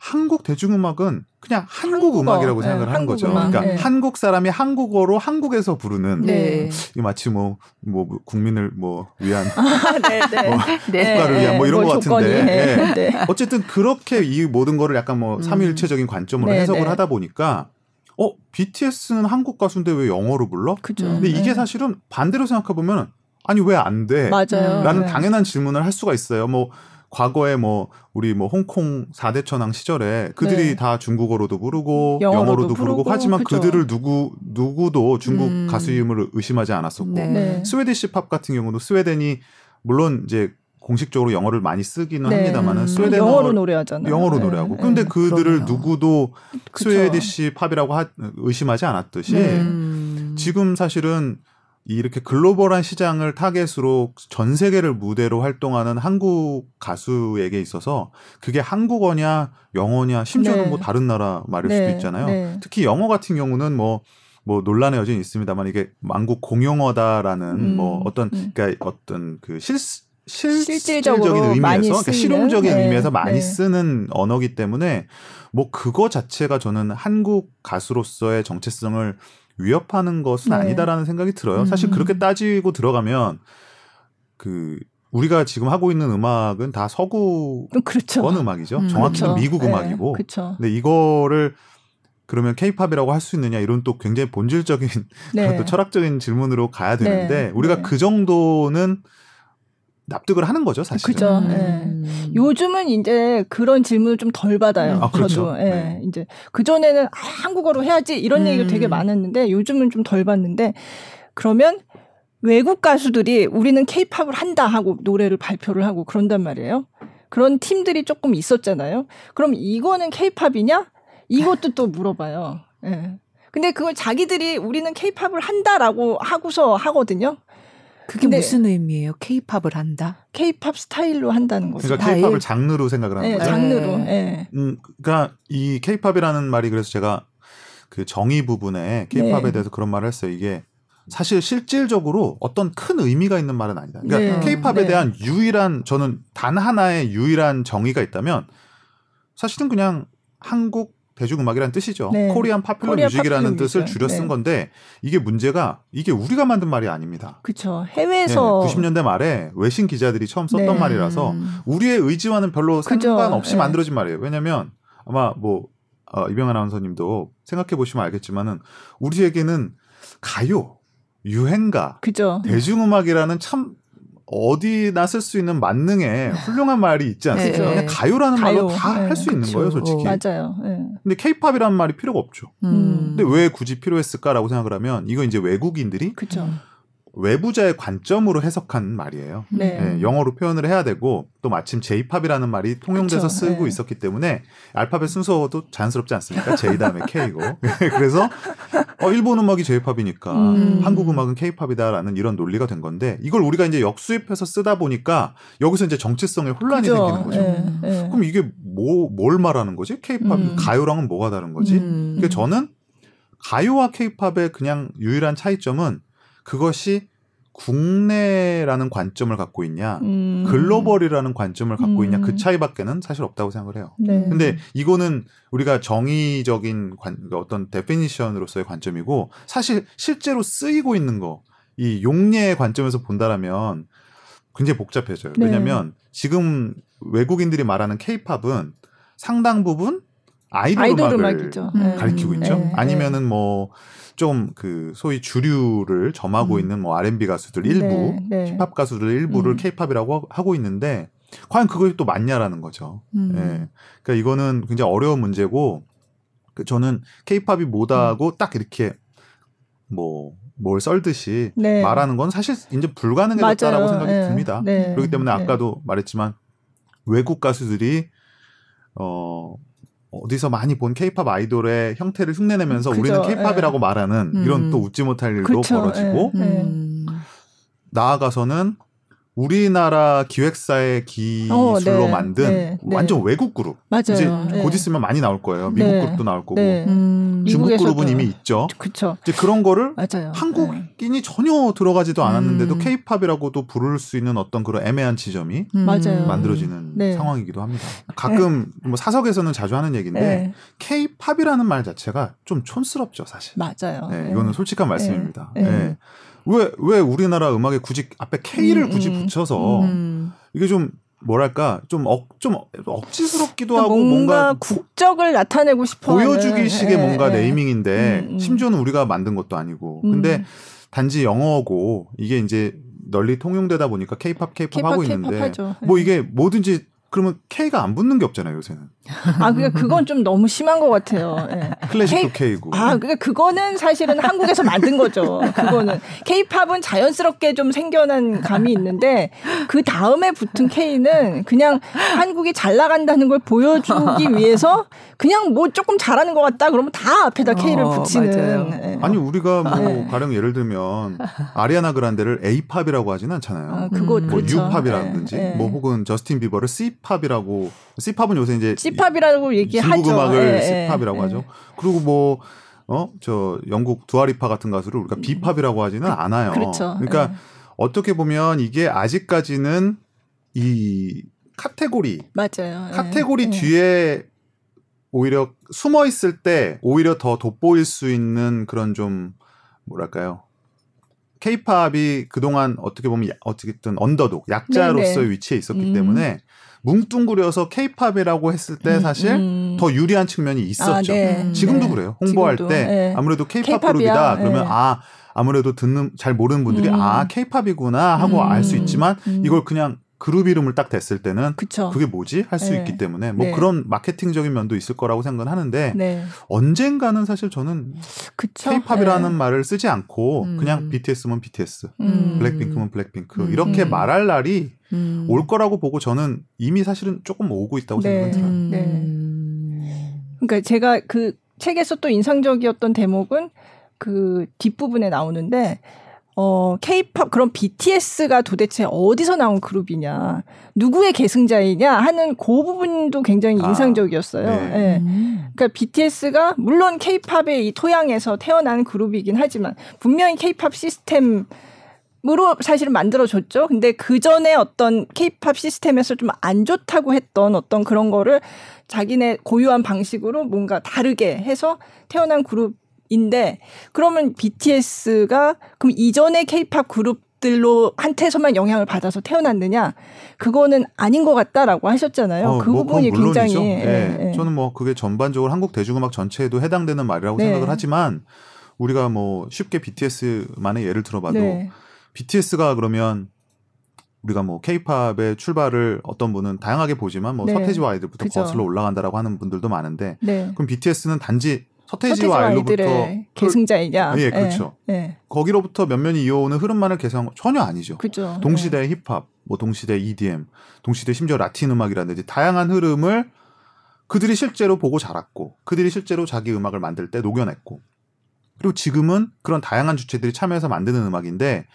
한국 대중음악은 그냥 한국 음악이라고 네, 생각을 하는 거죠. 음악. 그러니까 네. 한국 사람이 한국어로 한국에서 부르는 네. 이 마치 뭐뭐 뭐 국민을 뭐 위한 [laughs] 아, 네, 네. 뭐 네. 국가를 위한 뭐 이런 뭐 것 같은데 네. 어쨌든 그렇게 이 모든 거를 약간 뭐 음. 삼위일체적인 관점으로 해석을 하다 보니까 어 BTS는 한국 가수인데 왜 영어로 불러? 그죠. 근데 이게 사실은 반대로 생각해 보면 아니 왜 안 돼? 맞아요. 라는 당연한 질문을 할 수가 있어요. 뭐 과거에 뭐 우리 뭐 홍콩 4대 천왕 시절에 그들이 네. 다 중국어로도 부르고 영어로도, 영어로도 부르고, 부르고, 하지만 그죠. 그들을 누구 누구도 중국 음. 가수임을 의심하지 않았었고 네. 네. 스웨디시 팝 같은 경우도 스웨덴이 물론 이제 공식적으로 영어를 많이 쓰기는 네. 합니다만은 스웨덴 영어로 노래하잖아요. 영어로 네. 노래하고. 근데 네. 그들을 그러네요. 누구도 그쵸. Swedish 팝이라고 하, 의심하지 않았듯이 음. 지금 사실은 이렇게 글로벌한 시장을 타겟으로 전 세계를 무대로 활동하는 한국 가수에게 있어서 그게 한국어냐 영어냐 심지어는 네. 뭐 다른 나라 말일 네. 수도 있잖아요. 네. 특히 영어 같은 경우는 뭐뭐 뭐 논란의 여지는 있습니다만 이게 만국 공용어다라는 음. 뭐 어떤 음. 그러니까 어떤 그 실, 실질적인 의미에서 그러니까 실용적인 네. 의미에서 많이 네. 쓰는 언어기 때문에 뭐 그거 자체가 저는 한국 가수로서의 정체성을 위협하는 것은 네. 아니다라는 생각이 들어요. 사실 음. 그렇게 따지고 들어가면 그 우리가 지금 하고 있는 음악은 다 서구 그렇죠. 권 음악이죠. 음. 정확히는 그렇죠. 미국 네. 음악이고. 그렇죠. 근데 이거를 그러면 케이팝이라고 할 수 있느냐 이런 또 굉장히 본질적인 네. 또 철학적인 질문으로 가야 되는데 네. 우리가 네. 그 정도는 납득을 하는 거죠, 사실은. 그죠. 음. 네. 요즘은 이제 그런 질문을 좀 덜 받아요. 아, 그렇죠. 저도. 예. 네. 이제 그 전에는 아, 한국어로 해야지 이런 음. 얘기를 되게 많았는데 요즘은 좀 덜 받는데 그러면 외국 가수들이 우리는 케이팝을 한다 하고 노래를 발표를 하고 그런단 말이에요. 그런 팀들이 조금 있었잖아요. 그럼 이거는 케이팝이냐? 이것도 또 물어봐요. 예. 네. 근데 그걸 자기들이 우리는 케이팝을 한다라고 하고서 하거든요. 그게 무슨 의미예요? 케이팝을 한다? 케이팝 스타일로 한다는 거죠. 그러니까 케이팝을 장르로 생각을 하는 네, 거죠. 장르로. 네. 음, 그러니까 이 케이팝이라는 말이 그래서 제가 그 정의 부분에 케이팝에 네. 대해서 그런 말을 했어요. 이게 사실 실질적으로 어떤 큰 의미가 있는 말은 아니다. 그러니까 네. 케이팝에 네. 대한 유일한 저는 단 하나의 유일한 정의가 있다면 사실은 그냥 한국 대중음악이라는 뜻이죠. 네. 코리안 파퓰러 뮤직이라는 뜻을 줄여 쓴 네. 건데 이게 문제가 이게 우리가 만든 말이 아닙니다. 그렇죠. 해외에서 네, 90년대 말에 외신 기자들이 처음 썼던 네. 말이라서 우리의 의지와는 별로 상관없이 네. 만들어진 말이에요. 왜냐하면 아마 뭐 어, 이병헌 아나운서님도 생각해 보시면 알겠지만은 우리에게는 가요, 유행가, 그죠. 대중음악이라는 참 어디나 쓸 수 있는 만능의 훌륭한 말이 있지 않습니까? 네. 가요라는 가요. 말로 다 할수 네. 있는 거예요, 솔직히. 맞아요. 네. 근데 케이팝이라는 말이 필요가 없죠. 음. 근데 왜 굳이 필요했을까라고 생각을 하면 이거 이제 외국인들이 그쵸. 외부자의 관점으로 해석한 말이에요. 네. 네, 영어로 표현을 해야 되고 또 마침 J-팝이라는 말이 통용돼서 그쵸, 쓰고 네. 있었기 때문에 알파벳 순서도 자연스럽지 않습니까? J 다음에 K고. [laughs] 그래서 어 일본 음악이 J-팝이니까 음. 한국 음악은 K-팝이다라는 이런 논리가 된 건데 이걸 우리가 이제 역수입해서 쓰다 보니까 여기서 이제 정체성에 혼란이 그죠. 생기는 거죠. 네, 네. 그럼 이게 뭐 뭘 말하는 거지? K-팝 음. 가요랑은 뭐가 다른 거지? 음. 그러니까 저는 가요와 K-팝의 그냥 유일한 차이점은 그것이 국내라는 관점을 갖고 있냐, 음. 글로벌이라는 관점을 갖고 음. 있냐 그 차이밖에는 사실 없다고 생각을 해요. 네. 근데 이거는 우리가 정의적인 관, 어떤 데피니션으로서의 관점이고 사실 실제로 쓰이고 있는 거, 이 용례의 관점에서 본다라면 굉장히 복잡해져요. 네. 왜냐하면 지금 외국인들이 말하는 케이팝은 상당 부분 아이돌, 아이돌 음악을 음. 가리키고 있죠. 네. 아니면은 뭐 좀 그 소위 주류를 점하고 음. 있는 뭐 R&B 가수들 일부, 네, 네. 힙합 가수들 일부를 음. 케이팝이라고 하고 있는데 과연 그것이 또 맞냐라는 거죠. 음. 예. 그러니까 이거는 굉장히 어려운 문제고 그 저는 케이팝이 뭐다고 음. 딱 이렇게 뭐 뭘 썰듯이 네. 말하는 건 사실 이제 불가능해졌다라고 생각이 네. 듭니다. 네. 그렇기 때문에 네. 아까도 말했지만 외국 가수들이 어 어디서 많이 본 케이팝 아이돌의 형태를 흉내내면서 그죠, 우리는 케이팝이라고 예. 말하는 음. 이런 또 웃지 못할 일도 그쵸, 벌어지고 예. 음. 나아가서는 우리나라 기획사의 기술로 어, 네, 만든 네, 네. 완전 외국 그룹. 맞아요. 이제 네. 곧 있으면 많이 나올 거예요. 미국 네. 그룹도 나올 거고. 네. 음, 중국 그룹은 이미 있죠. 그렇죠. 이제 그런 거를 맞아요. 한국인이 전혀 들어가지도 않았는데도 음. 케이팝이라고도 부를 수 있는 어떤 그런 애매한 지점이 음. 만들어지는 상황이기도 합니다. 가끔 뭐 사석에서는 자주 하는 얘기인데 케이팝이라는 말 자체가 좀 촌스럽죠, 사실. 맞아요. 네, 이거는 솔직한 말씀입니다. 네. 왜, 왜 우리나라 음악에 굳이 앞에 K를 음, 굳이 음, 붙여서 음. 이게 좀 뭐랄까 좀 억 좀 억지스럽기도 하고 뭔가, 뭔가 국적을 나타내고 싶어 보여주기식의 예, 뭔가 예. 네이밍인데 음, 음. 심지어는 우리가 만든 것도 아니고 근데 음. 단지 영어고 이게 이제 널리 통용되다 보니까 케이팝 케이팝 하고 있는데 하죠. 뭐 이게 뭐든지 그러면 K가 안 붙는 게 없잖아요 요새는. 아, 그러니까 그건 좀 너무 심한 것 같아요. 네. 클래식도 K, 고 아, 그러니까 그거는 사실은 한국에서 만든 거죠. 그거는 K-팝은 자연스럽게 좀 생겨난 감이 있는데 그 다음에 붙은 K는 그냥 한국이 잘 나간다는 걸 보여주기 위해서 그냥 뭐 조금 잘하는 것 같다 그러면 다 앞에다 K를 어, 붙이는. 네. 아니 우리가 뭐 네. 가령 예를 들면 아리아나 그란데를 A-팝이라고 하지는 않잖아요. 아, 그거 뭐 그렇죠. U-팝이라든지 네. 뭐 혹은 저스틴 비버를 C C팝이라고 C팝은 요새 이제 C팝이라고 얘기하죠. 중국 음악을 예, 예, C팝이라고 예. 하죠. 그리고 뭐 어, 저 영국 두아리파 같은 가수를 우리가 B팝이라고 하지는 그, 않아요. 그렇죠. 그러니까 예. 어떻게 보면 이게 아직까지는 이 카테고리 맞아요. 예. 카테고리 뒤에 오히려 숨어 있을 때 오히려 더 돋보일 수 있는 그런 좀 뭐랄까요? 케이팝이 그동안 어떻게 보면 어떻게든 언더독 약자로서의 네네. 위치에 있었기 음. 때문에 뭉뚱그려서 케이팝이라고 했을 때 음, 사실 음. 더 유리한 측면이 있었죠. 아, 네. 지금도 네. 그래요. 홍보할 지금도. 때 네. 아무래도 케이팝 그룹이다 그러면 네. 아 아무래도 듣는 잘 모르는 분들이 음. 아 케이팝이구나 하고 음. 알수 있지만 음. 이걸 그냥 그룹 이름을 딱 댔을 때는 그쵸. 그게 뭐지 할수 네. 있기 때문에 뭐 네. 그런 마케팅적인 면도 있을 거라고 생각은 하는데 네. 언젠가는 사실 저는 케이팝이라는 네. 말을 쓰지 않고 음. 그냥 BTS면 BTS, 음. 블랙핑크면 블랙핑크 음. 이렇게 말할 날이 음. 올 거라고 보고 저는 이미 사실은 조금 오고 있다고 네. 생각은 들어요. 네. 네. 그러니까 제가 그 책에서 또 인상적이었던 대목은 그 뒷부분에 나오는데 어, 케이팝, 그럼 BTS가 도대체 어디서 나온 그룹이냐, 누구의 계승자이냐 하는 그 부분도 굉장히 아, 인상적이었어요. 네. 네. 음. 그러니까 BTS가 물론 케이팝의 이 토양에서 태어난 그룹이긴 하지만 분명히 케이팝 시스템 으로 사실은 만들어줬죠. 근데 그 전에 어떤 케이팝 시스템에서 좀 안 좋다고 했던 어떤 그런 거를 자기네 고유한 방식으로 뭔가 다르게 해서 태어난 그룹 인데 그러면 BTS가 그럼 이전의 케이팝 그룹 들로 한테서만 영향을 받아서 태어났느냐 그거는 아닌 것 같다라고 하셨잖아요. 어, 그 뭐 부분이 굉장히 네. 네. 저는 뭐 그게 전반적으로 한국 대중음악 전체에도 해당되는 말이라고 네. 생각을 하지만 우리가 뭐 쉽게 BTS만의 예를 들어봐도 네. BTS가 그러면 우리가 뭐 케이팝의 출발을 어떤 분은 다양하게 보지만 뭐 네. 서태지와 아이들부터 그죠. 거슬러 올라간다라고 하는 분들도 많은데 네. 그럼 BTS는 단지 서태지와, 아이들로부터 계승자이냐? 예, 그렇죠. 네. 거기로부터 몇면이 이어오는 흐름만을 계산 전혀 아니죠. 그죠. 동시대 힙합, 뭐 동시대 EDM, 동시대 심지어 라틴 음악이라든지 다양한 흐름을 그들이 실제로 보고 자랐고 그들이 실제로 자기 음악을 만들 때 녹여냈고 그리고 지금은 그런 다양한 주체들이 참여해서 만드는 음악인데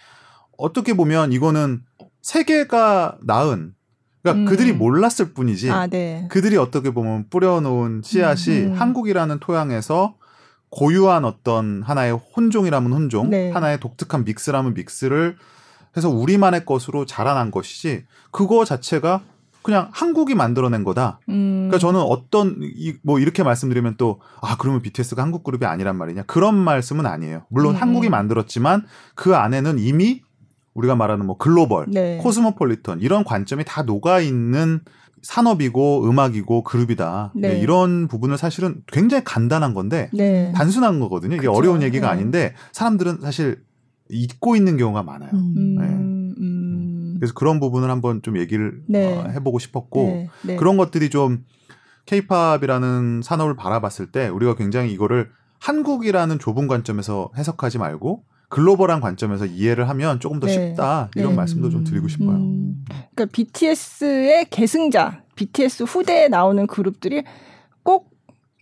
어떻게 보면 이거는 세계가 낳은 그러니까 음. 그들이 몰랐을 뿐이지 아, 네. 그들이 어떻게 보면 뿌려놓은 씨앗이 음. 한국이라는 토양에서 고유한 어떤 하나의 혼종이라면 혼종, 네. 하나의 독특한 믹스라면 믹스를 해서 우리만의 것으로 자라난 것이지 그거 자체가 그냥 한국이 만들어낸 거다. 음. 그러니까 저는 어떤 이, 뭐 이렇게 말씀드리면 또 아 그러면 BTS가 한국 그룹이 아니란 말이냐 그런 말씀은 아니에요. 물론 음. 한국이 만들었지만 그 안에는 이미 우리가 말하는 뭐 글로벌, 네. 코스모폴리턴 이런 관점이 다 녹아 있는 산업이고 음악이고 그룹이다. 네. 네, 이런 부분을 사실은 굉장히 간단한 건데 네. 단순한 거거든요. 이게 그쵸. 어려운 얘기가 네. 아닌데 사람들은 사실 잊고 있는 경우가 많아요. 음. 네. 음. 그래서 그런 부분을 한번 좀 얘기를 네. 어, 해보고 싶었고 그런 것들이 좀 케이팝이라는 산업을 바라봤을 때 우리가 굉장히 이거를 한국이라는 좁은 관점에서 해석하지 말고 글로벌한 관점에서 이해를 하면 조금 더 네. 쉽다 이런 네. 말씀도 좀 드리고 싶어요. 음. 그러니까 BTS의 계승자, BTS 후대에 나오는 그룹들이 꼭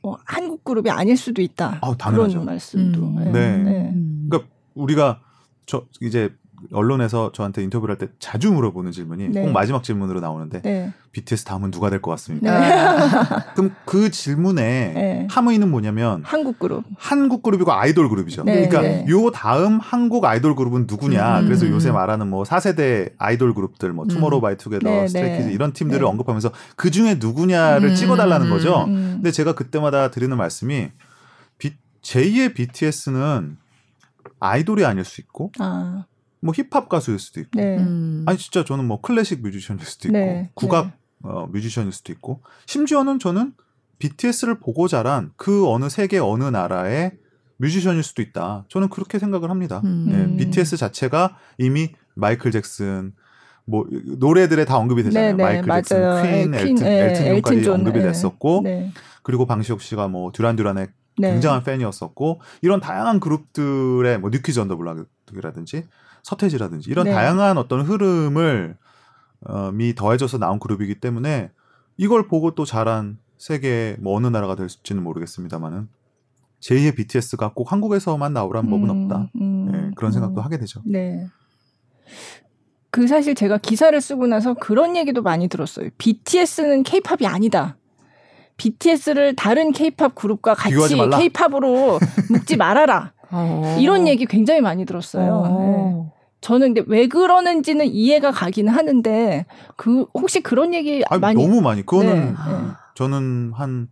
뭐 한국 그룹이 아닐 수도 있다. 아, 그런 말씀도. 음. 네. 네. 네. 그러니까 우리가 저 이제 언론에서 저한테 인터뷰를 할 때 자주 물어보는 질문이 네. 꼭 마지막 질문으로 나오는데 네. BTS 다음은 누가 될 것 같습니까? 네. [laughs] 그럼 그 질문에 네. 함의는 뭐냐면 한국 그룹, 한국 그룹이고 아이돌 그룹이죠. 네. 그러니까 네. 요 다음 한국 아이돌 그룹은 누구냐? 음. 그래서 요새 말하는 뭐 4세대 아이돌 그룹들, 뭐 투모로우바이투게더, 음. 스트레이키즈 이런 팀들을 언급하면서 그 중에 누구냐를 음. 찍어달라는 거죠. 음. 근데 제가 그때마다 드리는 말씀이 제2의 BTS는 아이돌이 아닐 수 있고. 아. 뭐 힙합 가수일 수도 있고 네. 음. 아니 진짜 저는 뭐 클래식 뮤지션일 수도 있고 네. 국악 네. 어, 뮤지션일 수도 있고 심지어는 저는 BTS를 보고 자란 그 어느 세계 어느 나라의 뮤지션일 수도 있다. 저는 그렇게 생각을 합니다. 음. 예, BTS 자체가 이미 마이클 잭슨 뭐 노래들에 다 언급이 되잖아요. 네, 네, 마이클 맞아요. 잭슨, 퀸, 네, 엘튼, 네, 엘튼 존까지 엘튼 언급이 됐었고 그리고 방시혁 씨가 뭐 듀란 듀란의 굉장한 팬이었었고 이런 다양한 그룹들의 뭐 뉴키즈 언더블락이라든지 서태지라든지 이런 네. 다양한 어떤 흐름을 어, 미 더해져서 나온 그룹이기 때문에 이걸 보고 또 자란 세계 뭐 어느 나라가 될지는 모르겠습니다만은 제2의 BTS가 꼭 한국에서만 나오란 법은 음, 없다. 음, 네, 그런 생각도 음, 하게 되죠. 네. 그 사실 제가 기사를 쓰고 나서 그런 얘기도 많이 들었어요. BTS는 케이팝이 아니다. BTS를 다른 케이팝 그룹과 같이 케이팝으로 묶지 말아라. [laughs] 어. 이런 얘기 굉장히 많이 들었어요. 어. 네. 저는 근데 왜 그러는지는 이해가 가긴 하는데 그 혹시 그런 얘기 아니, 많이 너무 많이 그거는 네, 네. 저는 한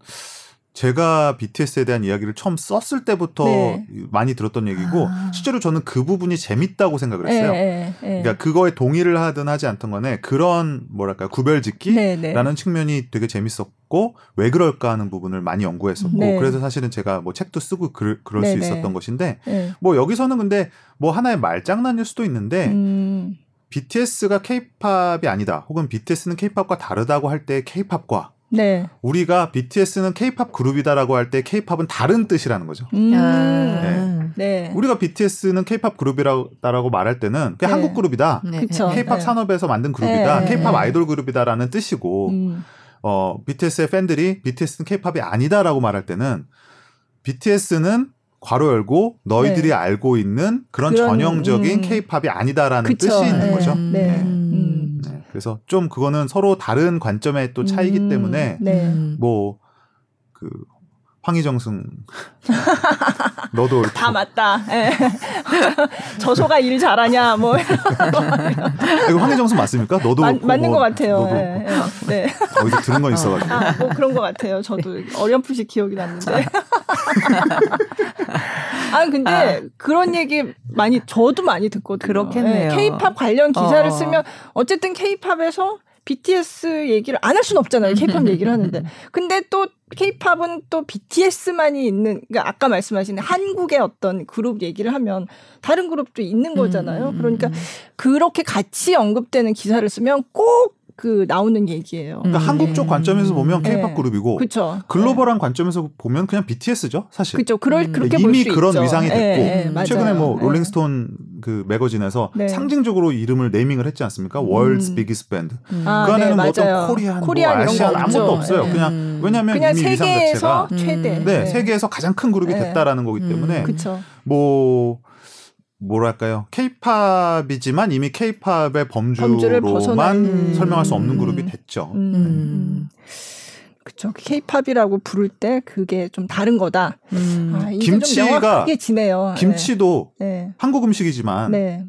제가 BTS에 대한 이야기를 처음 썼을 때부터 네. 많이 들었던 얘기고 아. 실제로 저는 그 부분이 재밌다고 생각을 했어요. 네, 네, 그러니까 그거에 동의를 하든 하지 않던 간에 그런 뭐랄까 구별짓기라는 네, 네. 측면이 되게 재밌었고 왜 그럴까 하는 부분을 많이 연구했었고 네. 그래서 사실은 제가 뭐 책도 쓰고 그, 그럴 수 있었던 것인데 뭐 여기서는 근데 뭐 하나의 말장난일 수도 있는데 음. BTS가 K-팝이 아니다 혹은 BTS는 K-팝과 다르다고 할때 K-팝과 네. 우리가 BTS는 K-팝 그룹이다라고 할 때 K-팝은 다른 뜻이라는 거죠. 음. 네. 네. 우리가 BTS는 K-팝 그룹이라고 말할 때는 그냥 네. 한국 그룹이다. 네. K-팝 네. 산업에서 만든 그룹이다. 네. K-팝 아이돌 그룹이다라는 뜻이고 음. 어, BTS의 팬들이 BTS는 K-팝이 아니다라고 말할 때는 BTS는 괄호 열고 너희들이 네. 알고 있는 그런, 그런 전형적인 음. K-팝이 아니다라는 그쵸. 뜻이 있는 거죠. 네. 음. 그래서 좀 그거는 서로 다른 관점의 또 차이기 음, 때문에 네. 뭐 그 황희정승 너도 다 맞다. 네. [laughs] 저소가 일 잘하냐 뭐 [laughs] 이거 황희정승 맞습니까? 너도 마, 맞는 뭐, 것 같아요. 너도 네. 네. 어디서 들은 건 있어가지고. 아, 뭐 그런 것 같아요. 저도 어렴풋이 기억이 났는데. [laughs] 아 근데 아. 그런 얘기 많이 저도 많이 듣거든요. 그렇겠네요. K-팝 관련 기사를 어. 쓰면 어쨌든 K-팝에서 BTS 얘기를 안 할 수는 없잖아요. K-팝 [laughs] 얘기를 하는데. 근데 또 K-팝은 또 BTS만이 있는 그러니까 아까 말씀하신 한국의 어떤 그룹 얘기를 하면 다른 그룹도 있는 거잖아요. 음. 그러니까 그렇게 같이 언급되는 기사를 쓰면 꼭 그 나오는 얘기예요. 그러니까 음. 한국 쪽 관점에서 보면 케이팝 네. 그룹이고 그쵸. 글로벌한 네. 관점에서 보면 그냥 BTS죠, 사실. 그렇죠. 그럴 음. 그렇게 이미 그런 있죠. 위상이 됐고 네, 최근에 뭐 네. 롤링스톤 그 매거진에서 네. 상징적으로 이름을 naming을 했지 않습니까? World's 음. Biggest Band. 음. 그 아, 안에는 뭐 어떤 Korean, Korean 뭐 Asian 아무것도 없어요. 그냥 음. 왜냐하면 이미 위상 자체가 최대. 네, 세계에서 가장 큰 그룹이 됐다라는 거기 때문에 뭐 뭐랄까요 케이팝이지만 이미 케이팝의 범주로만 설명할 수 없는 그룹이 됐죠. 음. 네. 그렇죠. 케이팝이라고 부를 때 그게 좀 다른 거다. 음. 아, 김치가 지네요. 김치도 네. 한국 음식이지만 네.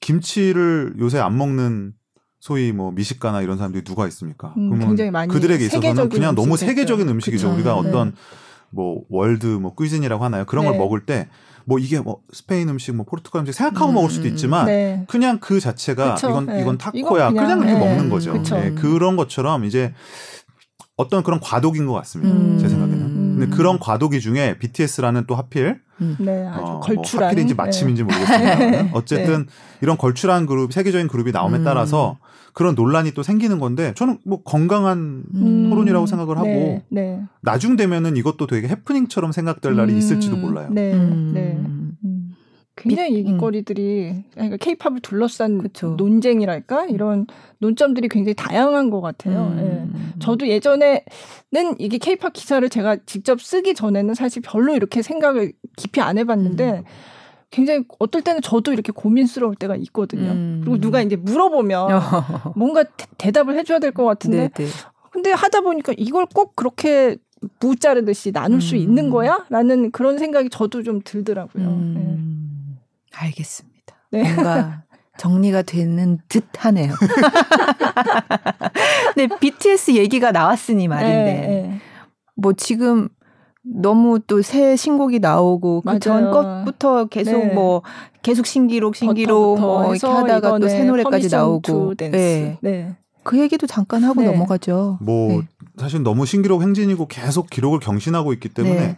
김치를 요새 안 먹는 소위 뭐 미식가나 이런 사람들이 누가 있습니까? 음, 굉장히 많이 그들에게 있어서는 그냥 너무 세계적인 음식이죠. 그쵸. 우리가 어떤 네. 뭐 world 뭐 cuisine이라고 하나요? 그런 걸 네. 먹을 때 뭐 이게 뭐 스페인 음식, 뭐 포르투갈 음식 생각하고 음, 먹을 수도 있지만 네. 그냥 그 자체가 그쵸, 이건 네. 이건 타코야 그냥, 그냥, 그렇게 네. 먹는 거죠. 네, 그런 것처럼 이제 어떤 그런 과도기인 것 같습니다. 음, 제 생각에는. 근데 그런 과도기 중에 BTS라는 또 하필 음. 네, 아주 어, 뭐 걸출한 뭐 하필인지 마침인지 네. 모르겠습니다. 네. [laughs] 어쨌든 네. 이런 걸출한 그룹, 세계적인 그룹이 나옴에 음. 따라서 그런 논란이 또 생기는 건데 저는 뭐 건강한 음. 토론이라고 생각을 하고 네. 네. 나중 되면은 이것도 되게 해프닝처럼 생각될 날이 음. 있을지도 몰라요. 네. 네. 굉장히 얘기거리들이 그러니까 케이팝을 둘러싼 그쵸. 논쟁이랄까 이런 논점들이 굉장히 다양한 것 같아요. 음. 예. 저도 예전에는 이게 케이팝 기사를 제가 직접 쓰기 전에는 사실 별로 이렇게 생각을 깊이 안 해봤는데 음. 굉장히 어떨 때는 저도 이렇게 고민스러울 때가 있거든요. 음. 그리고 누가 이제 물어보면 뭔가 대, 답을 해줘야 될 것 같은데 네네. 근데 하다 보니까 이걸 꼭 그렇게 무 자르듯이 나눌 수 있는 음. 거야? 라는 그런 생각이 저도 좀 들더라고요. 네. 알겠습니다. 네. 뭔가 [laughs] 정리가 되는 듯 하네요. [laughs] 네, BTS 얘기가 나왔으니 말인데, 네, 네. 뭐 지금 너무 또 새 신곡이 나오고 그 전 것부터 계속 네. 뭐 계속 신기록 신기록 뭐 이렇게 하다가 또 새 노래까지 나오고 네. 네. 그 얘기도 잠깐 하고 네. 넘어가죠. 뭐 네. 사실 너무 신기록 행진이고 계속 기록을 경신하고 있기 때문에 네.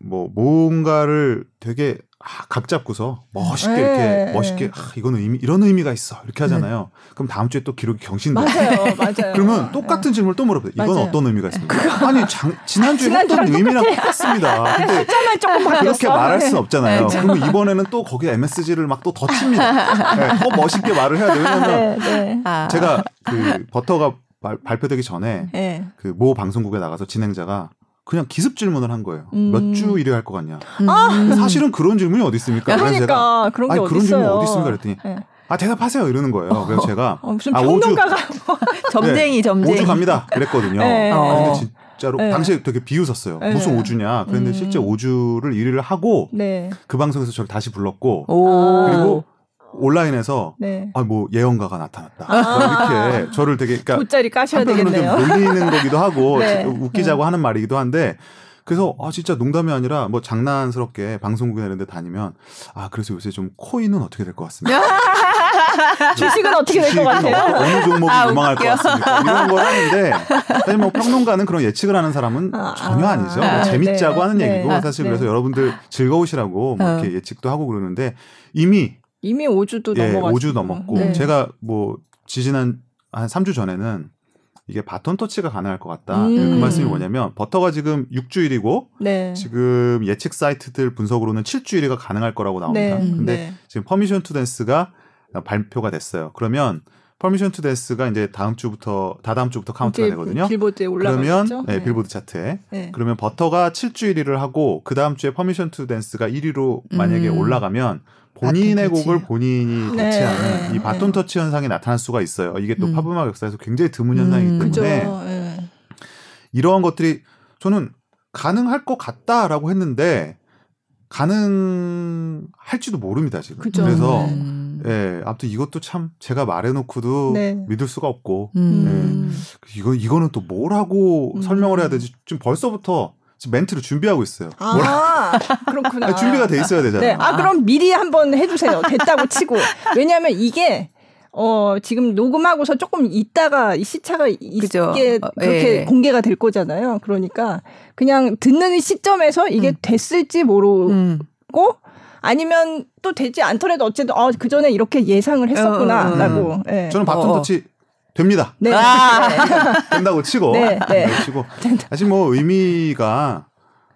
뭐 뭔가를 되게 아, 각 잡고서 멋있게 네. 이렇게 멋있게 아, 이거는 의미, 이런 의미가 있어 이렇게 하잖아요. 네. 그럼 다음 주에 또 기록이 경신돼. 맞아요, [laughs] 맞아요. 그러면 똑같은 네. 질문을 또 물어봐요. 이건 맞아요. 어떤 의미가 있습니까? 아니 장, 지난주에 했던 의미랑 똑같습니다. [laughs] 근데 조금 그렇게 말할 수는 없잖아요. 네. 그러면 이번에는 또 거기에 MSG를 막또더 칩니다. 네, 더 멋있게 말을 해야 돼요. 왜냐면 네, 아. 제가 그 버터가 발, 발표되기 전에 그 모 방송국에 나가서 진행자가 그냥 기습 질문을 한 거예요. 음. 몇주 일해야 할 것 같냐. 음. 사실은 그런 질문이 어디 있습니까? 그러니까 제가 그런 게 아니, 그런 질문 어디 있습니까? 그랬더니 네. 아 대답하세요 이러는 거예요. 그래서 제가 어, 무슨 평론가가 아, 점쟁이 네, 점쟁이 오주 갑니다. 그랬거든요. 네. 근데 진짜로 네. 당시에 되게 비웃었어요. 네. 무슨 오주냐. 그런데 음. 실제 오주를 일을 하고 네. 그 방송에서 저를 다시 불렀고 오. 그리고 온라인에서 네. 아뭐 예언가가 나타났다 아~ 이렇게 저를 되게 그러니까 돗자리 까셔야 되겠네요. 놀리는 거기도 하고 [laughs] 네. 웃기자고 네. 하는 말이기도 한데 그래서 아 진짜 농담이 아니라 뭐 장난스럽게 방송국에 이런 데 다니면 아 그래서 요새 좀 코인은 어떻게 될 것 같습니다. [laughs] 주식은 어떻게 될 것 같아요? 어느 종목이 아, 유망할 것 같습니까? 이런 걸 하는데 사실 뭐 평론가는 그런 예측을 하는 사람은 아, 전혀 아니죠. 아, 뭐 재밌자고 네. 하는 네. 얘기고 사실 네. 그래서 여러분들 즐거우시라고 뭐 이렇게 어. 예측도 하고 그러는데 이미 이미 5주도 예, 넘어갔고 5주 넘었고 네. 제가 뭐 지지난 한 3주 전에는 이게 바톤 터치가 가능할 것 같다. 음. 그 말씀이 뭐냐면 Butter가 지금 6주 1위고 네. 지금 예측 사이트들 분석으로는 7주 1위가 가능할 거라고 나옵니다. 네. 근데 네. 지금 Permission to Dance가 발표가 됐어요. 그러면 Permission to Dance가 이제 다음 주부터 다다음 주부터 카운트가 되거든요. 빌보드에 올라가면 네, 네, 빌보드 차트에. 네. 그러면 Butter가 7주 1위를 하고 그 다음 주에 Permission to Dance가 1위로 만약에 음. 올라가면 본인의 곡을 본인이 네. 터치하는 네. 이 바톤 터치 현상이 나타날 수가 있어요. 이게 또 음. 팝음악 역사에서 굉장히 드문 현상이기 음, 때문에 음, 이러한 것들이 저는 가능할 것 같다라고 했는데 가능할지도 모릅니다 지금. 그죠. 그래서 음. 예, 아무튼 이것도 참 제가 말해놓고도 네. 믿을 수가 없고 음. 예, 이거 이거는 또 뭐라고 음. 설명을 해야 되지? 지금 벌써부터 지금 멘트를 준비하고 있어요. 아, [laughs] 그렇구나. 준비가 돼 있어야 되잖아요. 네. 아, 그럼 미리 한번 해주세요. 됐다고 [laughs] 치고. 왜냐하면 이게 어, 지금 녹음하고서 조금 있다가 이 시차가 그죠. 이게 어, 그렇게 예. 공개가 될 거잖아요. 그러니까 그냥 듣는 시점에서 이게 음. 됐을지 모르고 음. 아니면 또 되지 않더라도 어쨌든 어, 그 전에 이렇게 예상을 했었구나라고. 음. 네. 저는 바톤 터치 됩니다. 네. [laughs] 아~ 된다고 치고. 네, 네. 치고. 사실 뭐 의미가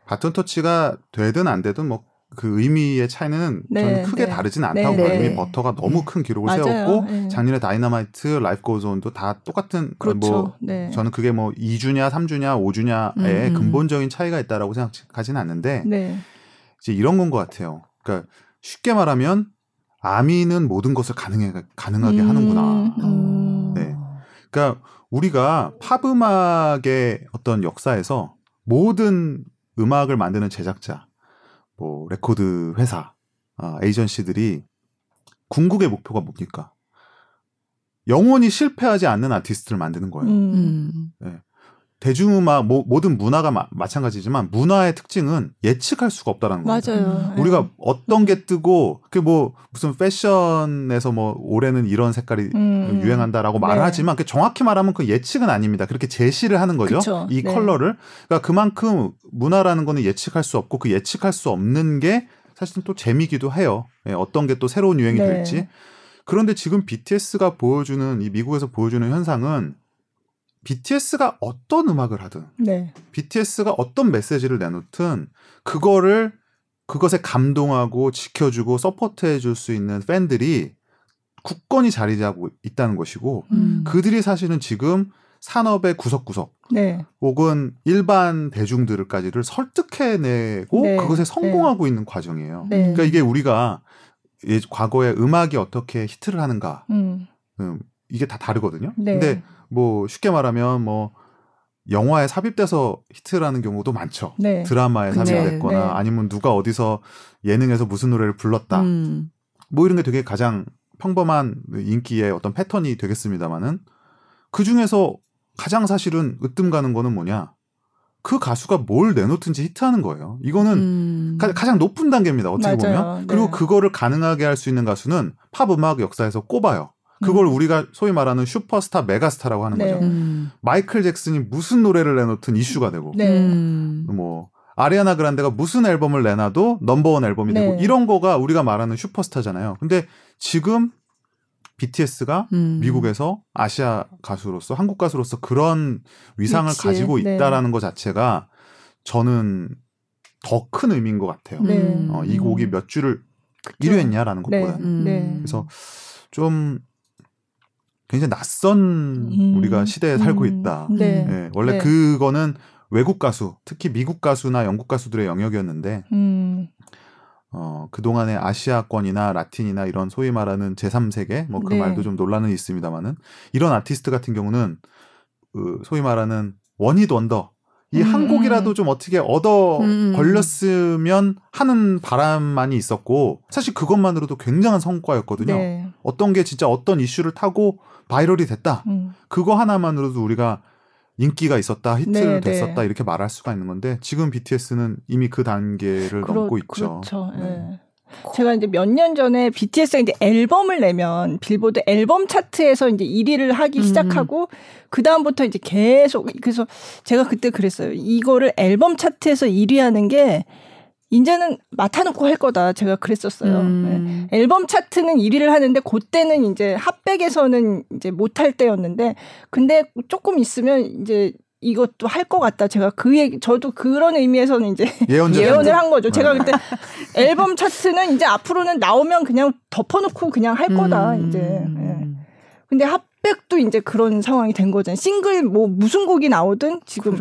바톤 터치가 되든 안 되든 뭐 그 의미의 차이는 네, 저는 크게 네. 다르진 않다고 네, 봐요. 네. 이미 Butter가 너무 큰 기록을 맞아요. 세웠고 네. 작년에 Dynamite, Life Goes On도 다 똑같은 그렇죠. 뭐 네. 저는 그게 뭐 2주냐, 3주냐, 5주냐의 음. 근본적인 차이가 있다라고 생각하지는 않는데 이제 이런 건 것 같아요. 그러니까 쉽게 말하면 아미는 모든 것을 가능해 가능하게 음. 하는구나. 음. 네. 그러니까 우리가 팝 음악의 어떤 역사에서 모든 음악을 만드는 제작자, 뭐 레코드 회사, 아, 에이전시들이 궁극의 목표가 뭡니까? 영원히 실패하지 않는 아티스트를 만드는 거예요. 음. 네. 대중음악 모, 모든 문화가 마, 마찬가지지만 문화의 특징은 예측할 수가 없다라는 거죠. 맞아요. 우리가 네. 어떤 게 뜨고 그 뭐 무슨 패션에서 뭐 올해는 이런 색깔이 음. 유행한다라고 네. 말을 하지만 그 정확히 말하면 그 예측은 아닙니다. 그렇게 제시를 하는 거죠. 그쵸. 이 네. 컬러를. 그러니까 그만큼 문화라는 거는 예측할 수 없고 그 예측할 수 없는 게 사실은 또 재미기도 해요. 예, 어떤 게 또 새로운 유행이 네. 될지. 그런데 지금 BTS가 보여주는 이 미국에서 보여주는 현상은 BTS가 어떤 음악을 하든, 네. BTS가 어떤 메시지를 내놓든 그거를 그것에 감동하고 지켜주고 서포트해 줄 수 있는 팬들이 굳건히 자리 잡고 있다는 것이고 음. 그들이 사실은 지금 산업의 구석구석 네. 혹은 일반 대중들까지를 설득해내고 네. 그것에 성공하고 네. 있는 과정이에요. 네. 그러니까 이게 우리가 과거에 음악이 어떻게 히트를 하는가 음. 음, 이게 다 다르거든요. 네. 근데 뭐 쉽게 말하면 뭐 영화에 삽입돼서 히트라는 경우도 많죠. 네. 드라마에 삽입됐거나 네. 아니면 누가 어디서 예능에서 무슨 노래를 불렀다. 음. 뭐 이런 게 되게 가장 평범한 인기의 어떤 패턴이 되겠습니다만은 그 중에서 가장 사실은 으뜸 가는 거는 뭐냐? 그 가수가 뭘 내놓든지 히트하는 거예요. 이거는 음. 가, 장 높은 단계입니다. 어떻게 맞아요. 보면. 그리고 네. 그거를 가능하게 할 수 있는 가수는 팝 음악 역사에서 꼽아요. 그걸 음. 우리가 소위 말하는 슈퍼스타, 메가스타라고 하는 네. 거죠. 음. 마이클 잭슨이 무슨 노래를 내놓든 이슈가 되고, 네. 음. 뭐 아리아나 그란데가 무슨 앨범을 내놔도 넘버원 앨범이 네. 되고 이런 거가 우리가 말하는 슈퍼스타잖아요. 근데 지금 BTS가 음. 미국에서 아시아 가수로서 한국 가수로서 그런 위상을 그치. 가지고 네. 있다라는 것 자체가 저는 더 큰 의미인 것 같아요. 네. 어, 이 곡이 몇 주를 1위 했냐라는 것보다는. 네. 그래서 좀 굉장히 낯선 음. 우리가 시대에 살고 음. 있다. 네. 네. 원래 네. 그거는 외국 가수, 특히 미국 가수나 영국 가수들의 영역이었는데, 음. 어, 그동안의 아시아권이나 라틴이나 이런 소위 말하는 제3세계, 뭐그 네. 말도 좀 논란은 있습니다만은, 이런 아티스트 같은 경우는, 그 소위 말하는 one hit wonder, 이한 음. 곡이라도 좀 어떻게 얻어 음. 걸렸으면 하는 바람만이 있었고 사실 그것만으로도 굉장한 성과였거든요. 네. 어떤 게 진짜 어떤 이슈를 타고 viral이 됐다. 음. 그거 하나만으로도 우리가 인기가 있었다, 히트를 네, 네. 됐었다 네. 이렇게 말할 수가 있는 건데 지금 BTS는 이미 그 단계를 그러, 넘고 있죠. 그렇죠. 네. 네. 제가 이제 몇 년 전에 BTS가 이제 앨범을 내면 빌보드 앨범 차트에서 이제 1위를 하기 음. 시작하고 그 다음부터 이제 계속 그래서 제가 그때 그랬어요. 이거를 앨범 차트에서 1위 하는 게 이제는 맡아놓고 할 거다. 제가 그랬었어요. 음. 네. 앨범 차트는 1위를 하는데 그때는 이제 핫백에서는 이제 못할 때였는데 근데 조금 있으면 이제 이것도 할 것 같다. 제가 그 얘기, 저도 그런 의미에서는 이제 예언을 [laughs] 한 거죠. 제가 네. 그때 앨범 차트는 이제 앞으로는 나오면 그냥 덮어놓고 그냥 할 거다. 음. 이제. 예. 근데 핫백도 이제 그런 상황이 된 거잖아요. 싱글 뭐 무슨 곡이 나오든 지금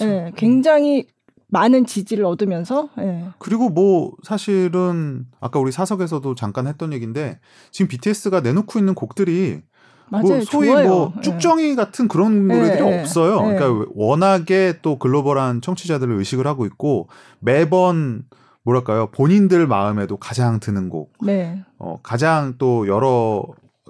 예, 굉장히 많은 지지를 얻으면서 예. 그리고 뭐 사실은 아까 우리 사석에서도 잠깐 했던 얘기인데 지금 BTS가 내놓고 있는 곡들이 맞아요. 뭐 소위 좋아요. 뭐 예. 쭉정이 네. 같은 그런 노래들이 네. 없어요. 네. 그러니까 워낙에 또 글로벌한 청취자들을 의식을 하고 있고 매번 뭐랄까요 본인들 마음에도 가장 드는 곡, 네. 어, 가장 또 여러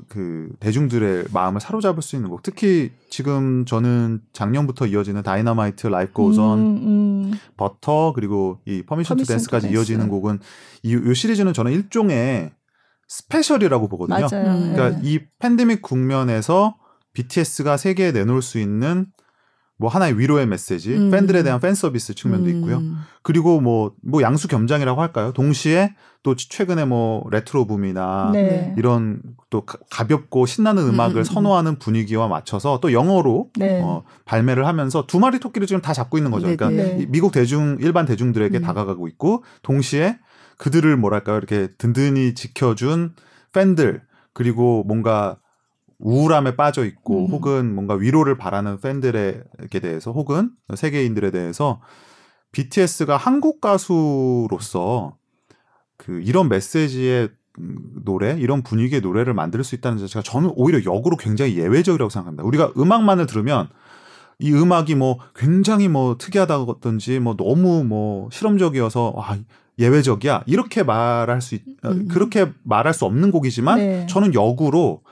그 대중들의 마음을 사로잡을 수 있는 곡. 특히 지금 저는 작년부터 이어지는 Dynamite, Life Goes On, 음, 음. 버터 그리고 이 Permission to Dance까지 이어지는 곡은 이, 이 시리즈는 저는 일종의 special이라고 보거든요. 맞아요. 그러니까 네. 이 팬데믹 국면에서 BTS가 세계에 내놓을 수 있는 뭐 하나의 위로의 메시지, 음. 팬들에 대한 팬 서비스 측면도 음. 있고요. 그리고 뭐뭐 뭐 양수 겸장이라고 할까요? 동시에 또 최근에 뭐 레트로 붐이나 네. 이런 또 가볍고 신나는 음악을 음. 선호하는 분위기와 맞춰서 또 영어로 네. 어, 발매를 하면서 두 마리 토끼를 지금 다 잡고 있는 거죠. 그러니까 네. 미국 대중 일반 대중들에게 음. 다가가고 있고 동시에 그들을 뭐랄까요 이렇게 든든히 지켜준 팬들 그리고 뭔가 우울함에 빠져 있고 음. 혹은 뭔가 위로를 바라는 팬들에게 대해서 혹은 세계인들에 대해서 BTS가 한국 가수로서 그 이런 메시지의 노래 이런 분위기의 노래를 만들 수 있다는 자체가 저는 오히려 역으로 굉장히 예외적이라고 생각합니다. 우리가 음악만을 들으면 이 음악이 뭐 굉장히 뭐 특이하다든지 뭐 너무 뭐 실험적이어서 아 예외적이야 이렇게 말할 수 있, 음. 그렇게 말할 수 없는 곡이지만 네. 저는 역으로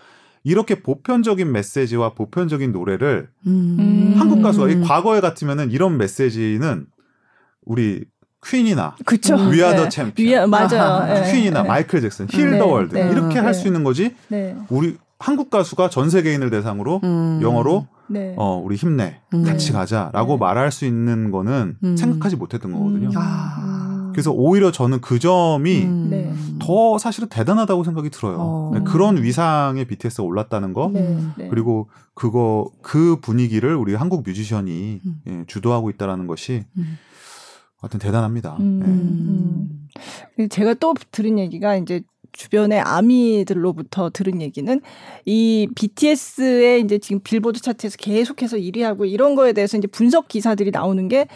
이렇게 보편적인 메시지와 보편적인 노래를 음. 한국 가수가 이 과거에 같으면은 이런 메시지는 우리 퀸이나 그쵸. We Are the 네. 챔피언 맞아요. 네. 퀸이나 네. 마이클 잭슨, Heal the World 이렇게 할 수 있는 거지. 네. 우리 한국 가수가 전 세계인을 대상으로 음. 영어로 네. 어 우리 힘내 음. 같이 가자라고 말할 수 있는 거는 음. 생각하지 못했던 거거든요. 아. 그래서 오히려 저는 그 점이 음. 네. 더 사실은 대단하다고 생각이 들어요. 어. 네, 그런 위상의 BTS가 올랐다는 거, 네. 네. 그리고 그거 그 분위기를 우리 한국 뮤지션이 음. 예, 주도하고 있다라는 것이 음. 하여튼 대단합니다. 음. 네. 제가 또 들은 얘기가 이제 주변의 아미들로부터 들은 얘기는 이 BTS의 이제 지금 빌보드 차트에서 계속해서 1위하고 이런 거에 대해서 이제 분석 기사들이 나오는 게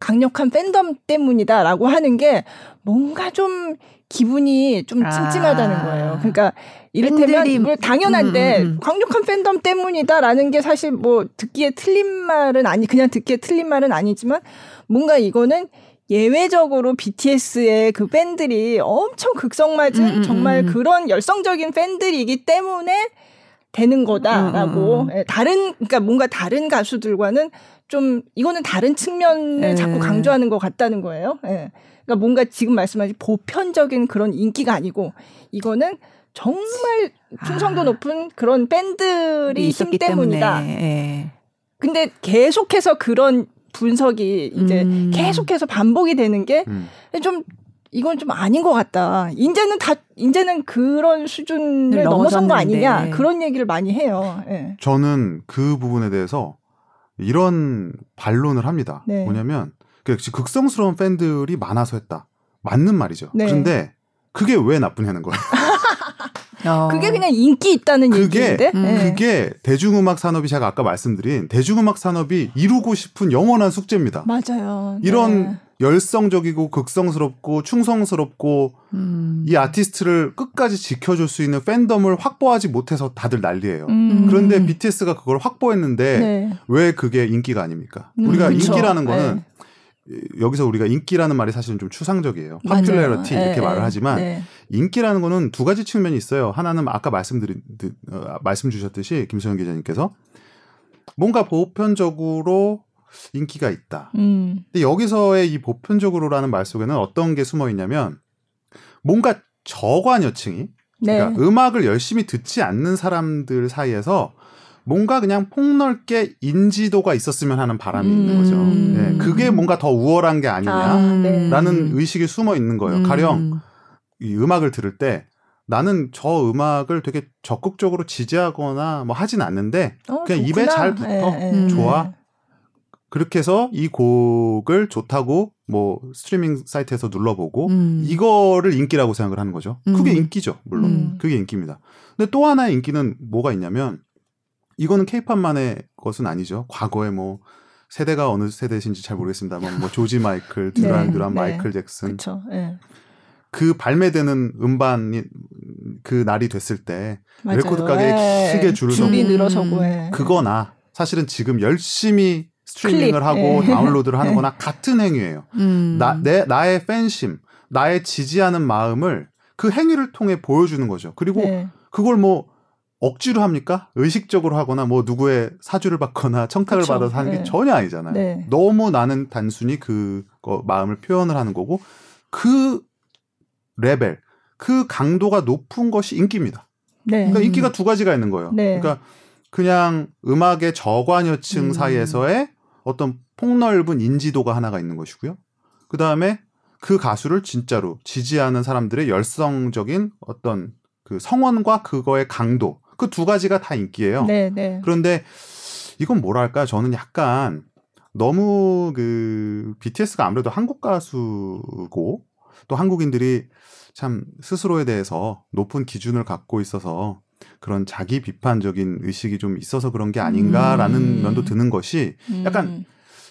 강력한 팬덤 때문이다라고 하는 게 뭔가 좀 기분이 좀 아. 찜찜하다는 거예요. 그러니까 이를테면 뭐 당연한데 음, 음, 음. 강력한 팬덤 때문이다라는 게 사실 뭐 듣기에 틀린 말은 아니 그냥 듣기에 틀린 말은 아니지만 뭔가 이거는 예외적으로 BTS의 그 팬들이 엄청 극성맞은 음, 음, 정말 음. 그런 열성적인 팬들이기 때문에 되는 거다라고 예, 다른 그러니까 뭔가 다른 가수들과는 좀 이거는 다른 측면을 네. 자꾸 강조하는 것 같다는 거예요. 예. 그러니까 뭔가 지금 말씀하신 보편적인 그런 인기가 아니고 이거는 정말 충성도 아. 높은 그런 팬들이 힘 때문이다. 예. 근데 계속해서 그런 분석이 이제 음. 계속해서 반복이 되는 게좀 음. 이건 좀 아닌 것 같다. 이제는 다 이제는 그런 수준을 넘어선 거 아니냐 그런 얘기를 많이 해요. 예. 저는 그 부분에 대해서 이런 반론을 합니다. 네. 뭐냐면 그 극성스러운 팬들이 많아서 했다. 맞는 말이죠. 네. 그런데 그게 왜 나쁘냐는 거예요. [laughs] 어. 그게 그냥 인기 있다는 그게, 얘기인데. 음. 네. 그게 대중음악 산업이 제가 아까 말씀드린 대중음악 산업이 이루고 싶은 영원한 숙제입니다. 맞아요. 이런 네. 열성적이고 극성스럽고 충성스럽고 음. 이 아티스트를 끝까지 지켜줄 수 있는 팬덤을 확보하지 못해서 다들 난리예요. 음. 그런데 BTS가 그걸 확보했는데 네. 왜 그게 인기가 아닙니까? 음, 우리가 그쵸. 인기라는 거는 네. 여기서 우리가 인기라는 말이 사실은 좀 추상적이에요. 파퓰러티 이렇게 네, 말을 하지만 네. 인기라는 거는 두 가지 측면이 있어요. 하나는 아까 말씀드린 어, 말씀 주셨듯이 김소영 기자님께서 뭔가 보편적으로 인기가 있다. 음. 근데 여기서의 이 보편적으로라는 말 속에는 어떤 게 숨어 있냐면 뭔가 저관여층이 네. 그러니까 음악을 열심히 듣지 않는 사람들 사이에서 뭔가 그냥 폭넓게 인지도가 있었으면 하는 바람이 음. 있는 거죠. 네, 그게 뭔가 더 우월한 게 아니냐라는 아, 네. 의식이 숨어 있는 거예요. 음. 가령 이 음악을 들을 때 나는 저 음악을 되게 적극적으로 지지하거나 뭐 하진 않는데 어, 그냥 좋구나. 입에 잘 붙어 네, 좋아 그렇게 해서 이 곡을 좋다고 뭐 스트리밍 사이트에서 눌러보고 음. 이거를 인기라고 생각을 하는 거죠. 그게 음. 인기죠, 물론. 음. 그게 인기입니다. 근데 또 하나의 인기는 뭐가 있냐면 이거는 케이팝만의 것은 아니죠. 과거에 뭐 세대가 어느 세대신지 잘 모르겠습니다만 뭐 조지 마이클, [laughs] 듀란 네, 듀란, 네. 마이클 잭슨. 그쵸, 네. 그 발매되는 음반이 그 날이 됐을 때 맞아요. 레코드 가게에 네. 크게 줄을 서고 늘어서고 그거나 사실은 지금 열심히 스트리밍을 클릭. 하고 네. 다운로드를 하는 네. 거나 같은 행위예요. 음. 나, 내, 나의 팬심, 나의 지지하는 마음을 그 행위를 통해 보여주는 거죠. 그리고 네. 그걸 뭐 억지로 합니까? 의식적으로 하거나 뭐 누구의 사주를 받거나 청탁을 그쵸. 받아서 하는 게 네. 전혀 아니잖아요. 네. 너무 나는 단순히 그 마음을 표현을 하는 거고 그 레벨, 그 강도가 높은 것이 인기입니다. 네. 그러니까 인기가 두 가지가 있는 거예요. 네. 그러니까 그냥 음악의 저관여층 음. 사이에서의 어떤 폭넓은 인지도가 하나가 있는 것이고요. 그 다음에 그 가수를 진짜로 지지하는 사람들의 열성적인 어떤 그 성원과 그거의 강도 그 두 가지가 다 인기예요. 네, 네. 그런데 이건 뭐랄까 저는 약간 너무 그 BTS가 아무래도 한국 가수고 또 한국인들이 참 스스로에 대해서 높은 기준을 갖고 있어서 그런 자기 비판적인 의식이 좀 있어서 그런 게 아닌가라는 음. 면도 드는 것이 약간 음.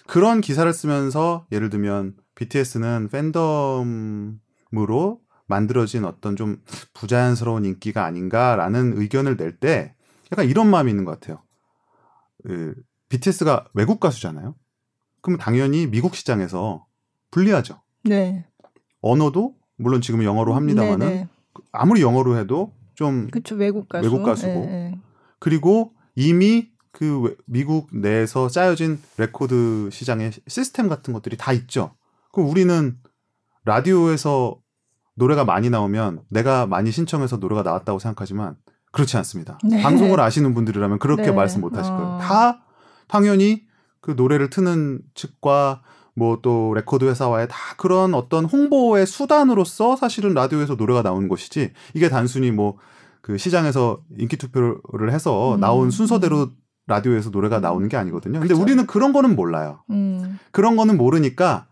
그런 기사를 쓰면서 예를 들면 BTS는 팬덤으로 만들어진 어떤 좀 부자연스러운 인기가 아닌가라는 의견을 낼 때 약간 이런 마음이 있는 것 같아요. 그 BTS가 외국 가수잖아요. 그럼 당연히 미국 시장에서 불리하죠. 네. 언어도 물론 지금 영어로 합니다만은 네 네. 아무리 영어로 해도 좀 그쵸, 외국 가수. 외국 가수고. 네, 네. 그리고 이미 그 미국 내에서 짜여진 레코드 시장의 시스템 같은 것들이 다 있죠. 그럼 우리는 라디오에서 노래가 많이 나오면 내가 많이 신청해서 노래가 나왔다고 생각하지만 그렇지 않습니다. [laughs] 네. 방송을 아시는 분들이라면 그렇게 네. 말씀 못 하실 거예요. 어. 다 당연히 그 노래를 트는 측과 뭐 또 레코드 회사와의 다 그런 어떤 홍보의 수단으로서 사실은 라디오에서 노래가 나오는 것이지 이게 단순히 뭐 그 시장에서 인기 투표를 해서 음. 나온 순서대로 라디오에서 노래가 나오는 게 아니거든요. 근데 그쵸. 우리는 그런 거는 몰라요. 음. 그런 거는 모르니까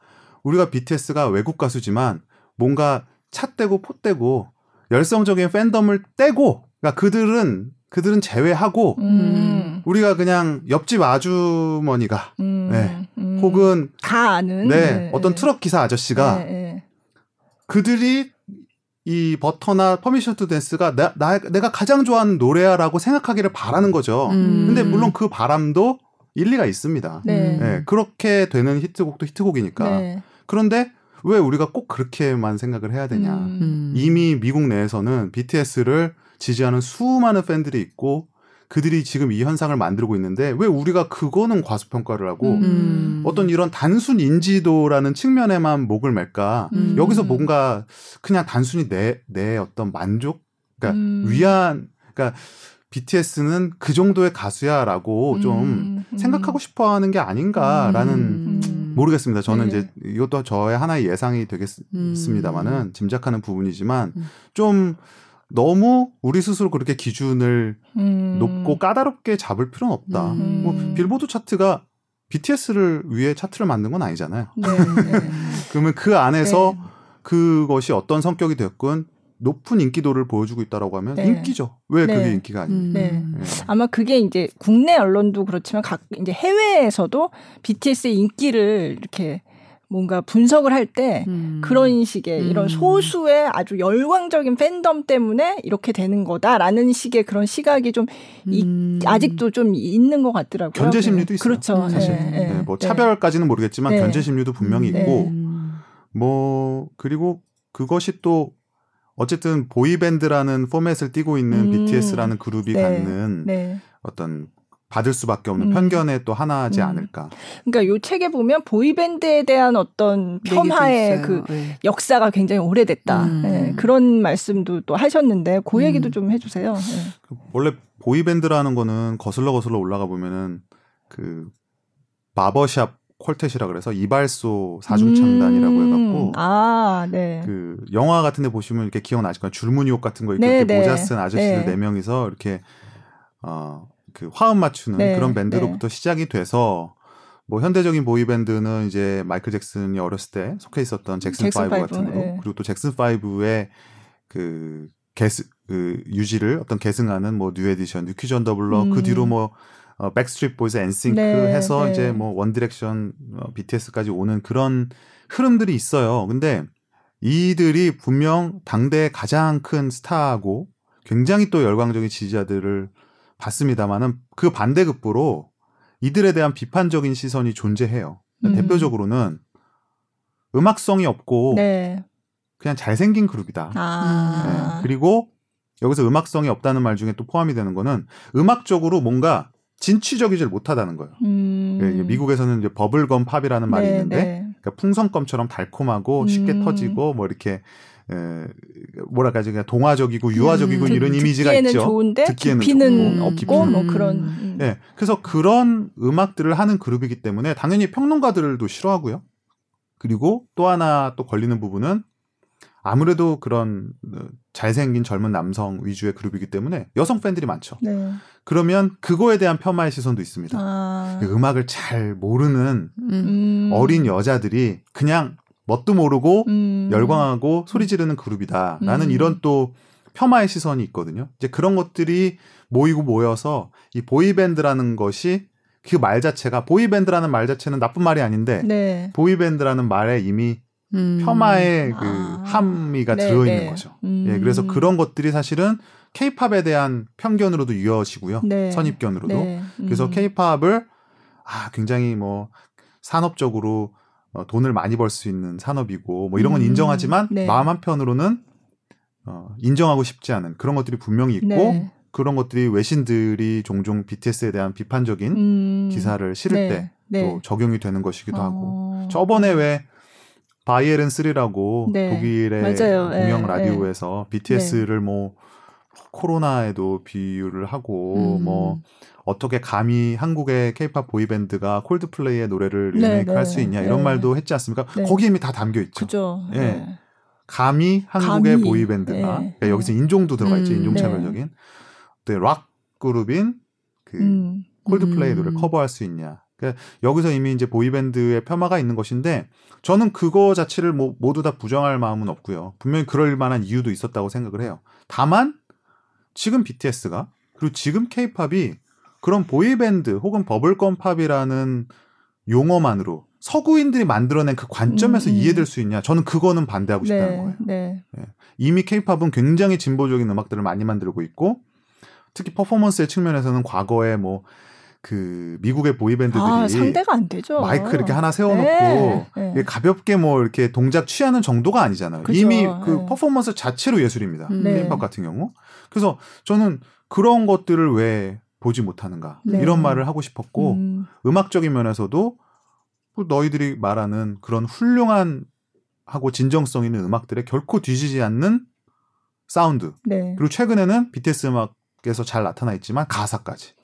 우리가 BTS가 외국 가수지만 뭔가 차 떼고 포 떼고 열성적인 팬덤을 떼고 그러니까 그들은 그들은 제외하고 음. 우리가 그냥 옆집 아주머니가 음. 네. 음. 혹은 다 아는 네. 네. 어떤 트럭 기사 아저씨가 네, 네. 그들이 이 Butter나 Permission to Dance가 나, 나, 내가 가장 좋아하는 노래야라고 생각하기를 바라는 거죠. 음. 근데 물론 그 바람도 일리가 있습니다. 네. 네. 그렇게 되는 히트곡도 히트곡이니까. 네. 그런데 왜 우리가 꼭 그렇게만 생각을 해야 되냐. 음. 이미 미국 내에서는 BTS를 지지하는 수많은 팬들이 있고 그들이 지금 이 현상을 만들고 있는데 왜 우리가 그거는 과소평가를 하고 음. 어떤 이런 단순 인지도라는 측면에만 목을 맬까 음. 여기서 뭔가 그냥 단순히 내, 내 어떤 만족 그러니까 음. 위안 그러니까 BTS는 그 정도의 가수야라고 좀 음. 생각하고 싶어 하는 게 아닌가라는 음. 모르겠습니다. 저는 네. 이제 이것도 저의 하나의 예상이 되겠습니다만은 음. 짐작하는 부분이지만 좀 너무 우리 스스로 그렇게 기준을 음. 높고 까다롭게 잡을 필요는 없다. 음. 뭐 빌보드 차트가 BTS를 위해 차트를 만든 건 아니잖아요. 네, 네. [laughs] 그러면 그 안에서 네. 그것이 어떤 성격이 됐건 높은 인기도를 보여주고 있다라고 하면 네. 인기죠. 왜 네. 그게 인기가 아닌가? 음. 네. 네. 아마 그게 이제 국내 언론도 그렇지만 각 이제 해외에서도 BTS의 인기를 이렇게 뭔가 분석을 할때 음. 그런 식의 음. 이런 소수의 아주 열광적인 팬덤 때문에 이렇게 되는 거다라는 식의 그런 시각이 좀 음. 이, 아직도 좀 있는 것 같더라고요. 견제 심리도 있어요. 그렇죠. 사실 네, 네. 네. 뭐 차별까지는 모르겠지만 네. 견제 심리도 분명히 음. 있고 네. 뭐 그리고 그것이 또 어쨌든 보이밴드라는 포맷을 띠고 있는 BTS라는 음. 그룹이 갖는 어떤 받을 수밖에 없는 음. 편견의 또 하나지 음. 않을까. 그러니까 요 책에 보면 보이밴드에 대한 어떤 폄하의 그 네. 역사가 굉장히 오래됐다. 음. 네, 그런 말씀도 또 하셨는데 그 얘기도 음. 좀 해주세요. 네. 그 원래 보이밴드라는 거는 거슬러 거슬러 올라가 보면은 그 바버샵 콜텟이라 그래서 이발소 사중창단이라고 음. 해갖고 아, 네. 그 영화 같은 데 보시면 이렇게 기억나실 거예요. 줄무늬 옷 같은 거 네, 이렇게 네. 모자 쓴 아저씨들 네. 네 명이서 이렇게 어 그 화음 맞추는 네, 그런 밴드로부터 네. 시작이 돼서 뭐 현대적인 보이 밴드는 이제 마이클 잭슨이 어렸을 때 속해 있었던 잭슨, 잭슨 5 같은 거 네. 그리고 또 잭슨 5의 그 개스 그 유지를 어떤 계승하는 뭐 뉴 에디션, 뉴 퀴전 더블러 그 음. 그 뒤로 뭐 어, 백스트리트 보이즈 엔싱크 네, 해서 네. 이제 뭐 원디렉션 어, BTS까지 오는 그런 흐름들이 있어요. 근데 이들이 분명 당대의 가장 큰 스타고 굉장히 또 열광적인 지지자들을 봤습니다만은 그 반대급부로 이들에 대한 비판적인 시선이 존재해요. 음. 대표적으로는 음악성이 없고 네. 그냥 잘생긴 그룹이다. 아. 네. 그리고 여기서 음악성이 없다는 말 중에 또 포함이 되는 거는 음악적으로 뭔가 진취적이질 못하다는 거예요. 음. 네, 미국에서는 이제 버블검 팝이라는 말이 네, 있는데 네. 그러니까 풍선껌처럼 달콤하고 쉽게 음. 터지고 뭐 이렇게 에, 뭐랄까 그냥 동화적이고 유화적이고 음, 이런 이미지가 있죠. 좋은데 듣기에는 깊이는 좋고, 없고 뭐 그런. 음. 네, 그래서 그런 음악들을 하는 그룹이기 때문에 당연히 평론가들도 싫어하고요. 그리고 또 하나 또 걸리는 부분은 아무래도 그런 어, 잘생긴 젊은 남성 위주의 그룹이기 때문에 여성 팬들이 많죠. 네. 그러면 그거에 대한 폄하의 시선도 있습니다. 아. 음악을 잘 모르는 음. 어린 여자들이 그냥 뭣도 모르고 음. 열광하고 소리 지르는 그룹이다라는 음. 이런 또 폄하의 시선이 있거든요. 이제 그런 것들이 모이고 모여서 이 보이밴드라는 것이 그 말 자체가 보이밴드라는 말 자체는 나쁜 말이 아닌데 네. 보이밴드라는 말에 이미 음. 폄하의 그 아. 함의가 네, 들어있는 네. 거죠. 음. 예, 그래서 그런 것들이 사실은 케이팝에 대한 편견으로도 이어지고요. 네. 선입견으로도. 네. 음. 그래서 케이팝을 아, 굉장히 뭐 산업적으로 어, 돈을 많이 벌 수 있는 산업이고 뭐 이런 건 음, 인정하지만 네. 마음 한편으로는 어, 인정하고 싶지 않은 그런 것들이 분명히 있고 네. 그런 것들이 외신들이 종종 BTS에 대한 비판적인 음. 기사를 실을 네. 때또 네. 적용이 되는 것이기도 어. 하고 저번에 왜 바이에른 3라고 네. 독일의 맞아요. 공영 네. 라디오에서 BTS를 네. 뭐 코로나에도 비유를 하고 음. 뭐 어떻게 감히 한국의 케이팝 보이밴드가 콜드플레이의 노래를 네, 리메이크할 수 있냐 이런 말도 했지 않습니까? 거기 이미 다 담겨 있죠. 그죠. 예. 감히 한국의 감히. 보이밴드가 그러니까 여기서 인종도 들어가 있죠. 음. 인종차별적인. 네, 락 그룹인 그 음. 콜드플레이 노래 를 음. 커버할 수 있냐. 그러니까 여기서 이미 이제 보이밴드의 폄하가 있는 것인데 저는 그거 자체를 뭐 모두 다 부정할 마음은 없고요. 분명히 그럴 만한 이유도 있었다고 생각을 해요. 다만 지금 BTS가 그리고 지금 K-팝이 그런 보이밴드 혹은 bubblegum pop이라는 용어만으로 서구인들이 만들어낸 그 관점에서 음, 음. 이해될 수 있냐? 저는 그거는 반대하고 싶다는 네, 거예요. 네. 네. 이미 K-팝은 굉장히 진보적인 음악들을 많이 만들고 있고 특히 퍼포먼스의 측면에서는 과거에 뭐 그 미국의 보이밴드들이 아, 상대가 안 되죠. 마이크 이렇게 하나 세워놓고 네, 네. 가볍게 뭐 이렇게 동작 취하는 정도가 아니잖아요. 그죠, 이미 그 네. 퍼포먼스 자체로 예술입니다. 음. 네. 힙합 같은 경우. 그래서 저는 그런 것들을 왜 보지 못하는가 네. 이런 말을 하고 싶었고 음. 악적인 면에서도 너희들이 말하는 그런 훌륭한 하고 진정성 있는 음악들에 결코 뒤지지 않는 사운드 네. 그리고 최근에는 BTS 음악 에서 잘 나타나 있지만 가사까지.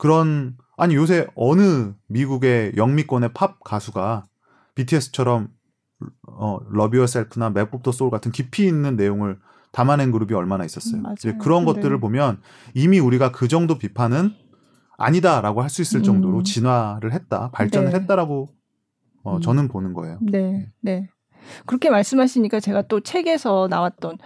네. 그런 아니 요새 어느 미국의 영미권의 팝 가수가 BTS처럼 어 Love Yourself나 Map of the Soul 같은 깊이 있는 내용을 담아낸 그룹이 얼마나 있었어요. 음, 이제 그런 네. 것들을 보면 이미 우리가 그 정도 비판은 아니다라고 할 수 있을 정도로 음. 진화를 했다, 발전을 네. 했다라고 어, 음. 저는 보는 거예요. 네, 네. 그렇게 말씀하시니까 제가 또 책에서 나왔던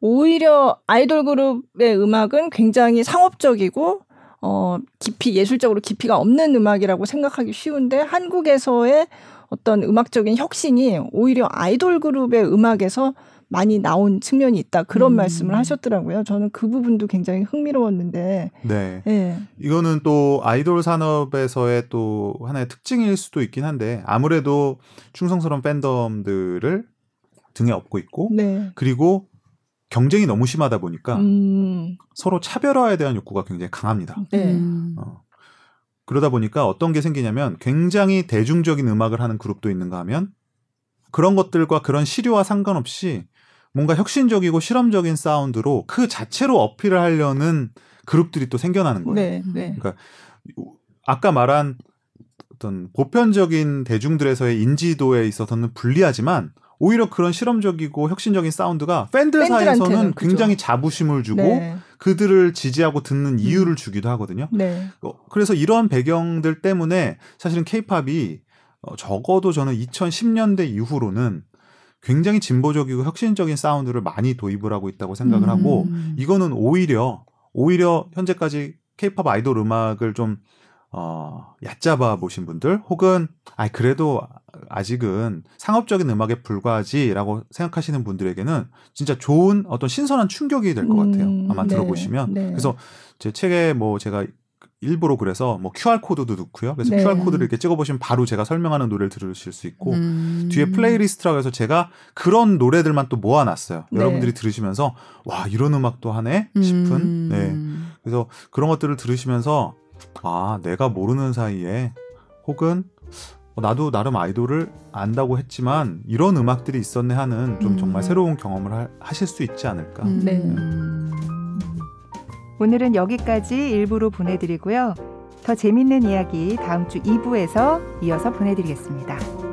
오히려 아이돌 그룹의 음악은 굉장히 상업적이고 어 깊이 예술적으로 깊이가 없는 음악이라고 생각하기 쉬운데 한국에서의 어떤 음악적인 혁신이 오히려 아이돌 그룹의 음악에서 많이 나온 측면이 있다 그런 음. 말씀을 하셨더라고요. 저는 그 부분도 굉장히 흥미로웠는데. 네. 네. 이거는 또 아이돌 산업에서의 또 하나의 특징일 수도 있긴 한데 아무래도 충성스러운 팬덤들을 등에 업고 있고 네. 그리고 경쟁이 너무 심하다 보니까 음. 서로 차별화에 대한 욕구가 굉장히 강합니다. 네. 음. 어. 그러다 보니까 어떤 게 생기냐면 굉장히 대중적인 음악을 하는 그룹도 있는가 하면 그런 것들과 그런 시류와 상관없이 뭔가 혁신적이고 실험적인 사운드로 그 자체로 어필을 하려는 그룹들이 또 생겨나는 거예요. 네, 네. 그러니까 아까 말한 어떤 보편적인 대중들에서의 인지도에 있어서는 불리하지만 오히려 그런 실험적이고 혁신적인 사운드가 팬들 사이에서는 굉장히 그죠. 자부심을 주고 네. 그들을 지지하고 듣는 음. 이유를 음. 주기도 하거든요. 네. 어, 그래서 이러한 배경들 때문에 사실은 케이팝이 어, 적어도 저는 2010년대 이후로는 굉장히 진보적이고 혁신적인 사운드를 많이 도입을 하고 있다고 생각을 음. 하고 이거는 오히려 오히려 현재까지 케이팝 아이돌 음악을 좀 어, 얕잡아 보신 분들 혹은 아 그래도 아직은 상업적인 음악에 불과하지라고 생각하시는 분들에게는 진짜 좋은 어떤 신선한 충격이 될 것 같아요. 음, 아마 네, 들어보시면. 네. 그래서 제 책에 뭐 제가 일부러 그래서 뭐 QR 코드도 넣고요. 그래서 네. QR 코드를 이렇게 찍어 보시면 바로 제가 설명하는 노래를 들으실 수 있고 음. 뒤에 playlist라고 해서 제가 그런 노래들만 또 모아 놨어요. 네. 여러분들이 들으시면서 와 이런 음악도 하네 싶은. 음. 네. 그래서 그런 것들을 들으시면서 아 내가 모르는 사이에 혹은 나도 나름 아이돌을 안다고 했지만 이런 음악들이 있었네 하는 좀 음. 정말 새로운 경험을 하, 하실 수 있지 않을까. 음. 네. 음. 오늘은 여기까지 일부로 보내드리고요. 더 재밌는 이야기 다음 주 2부에서 이어서 보내드리겠습니다.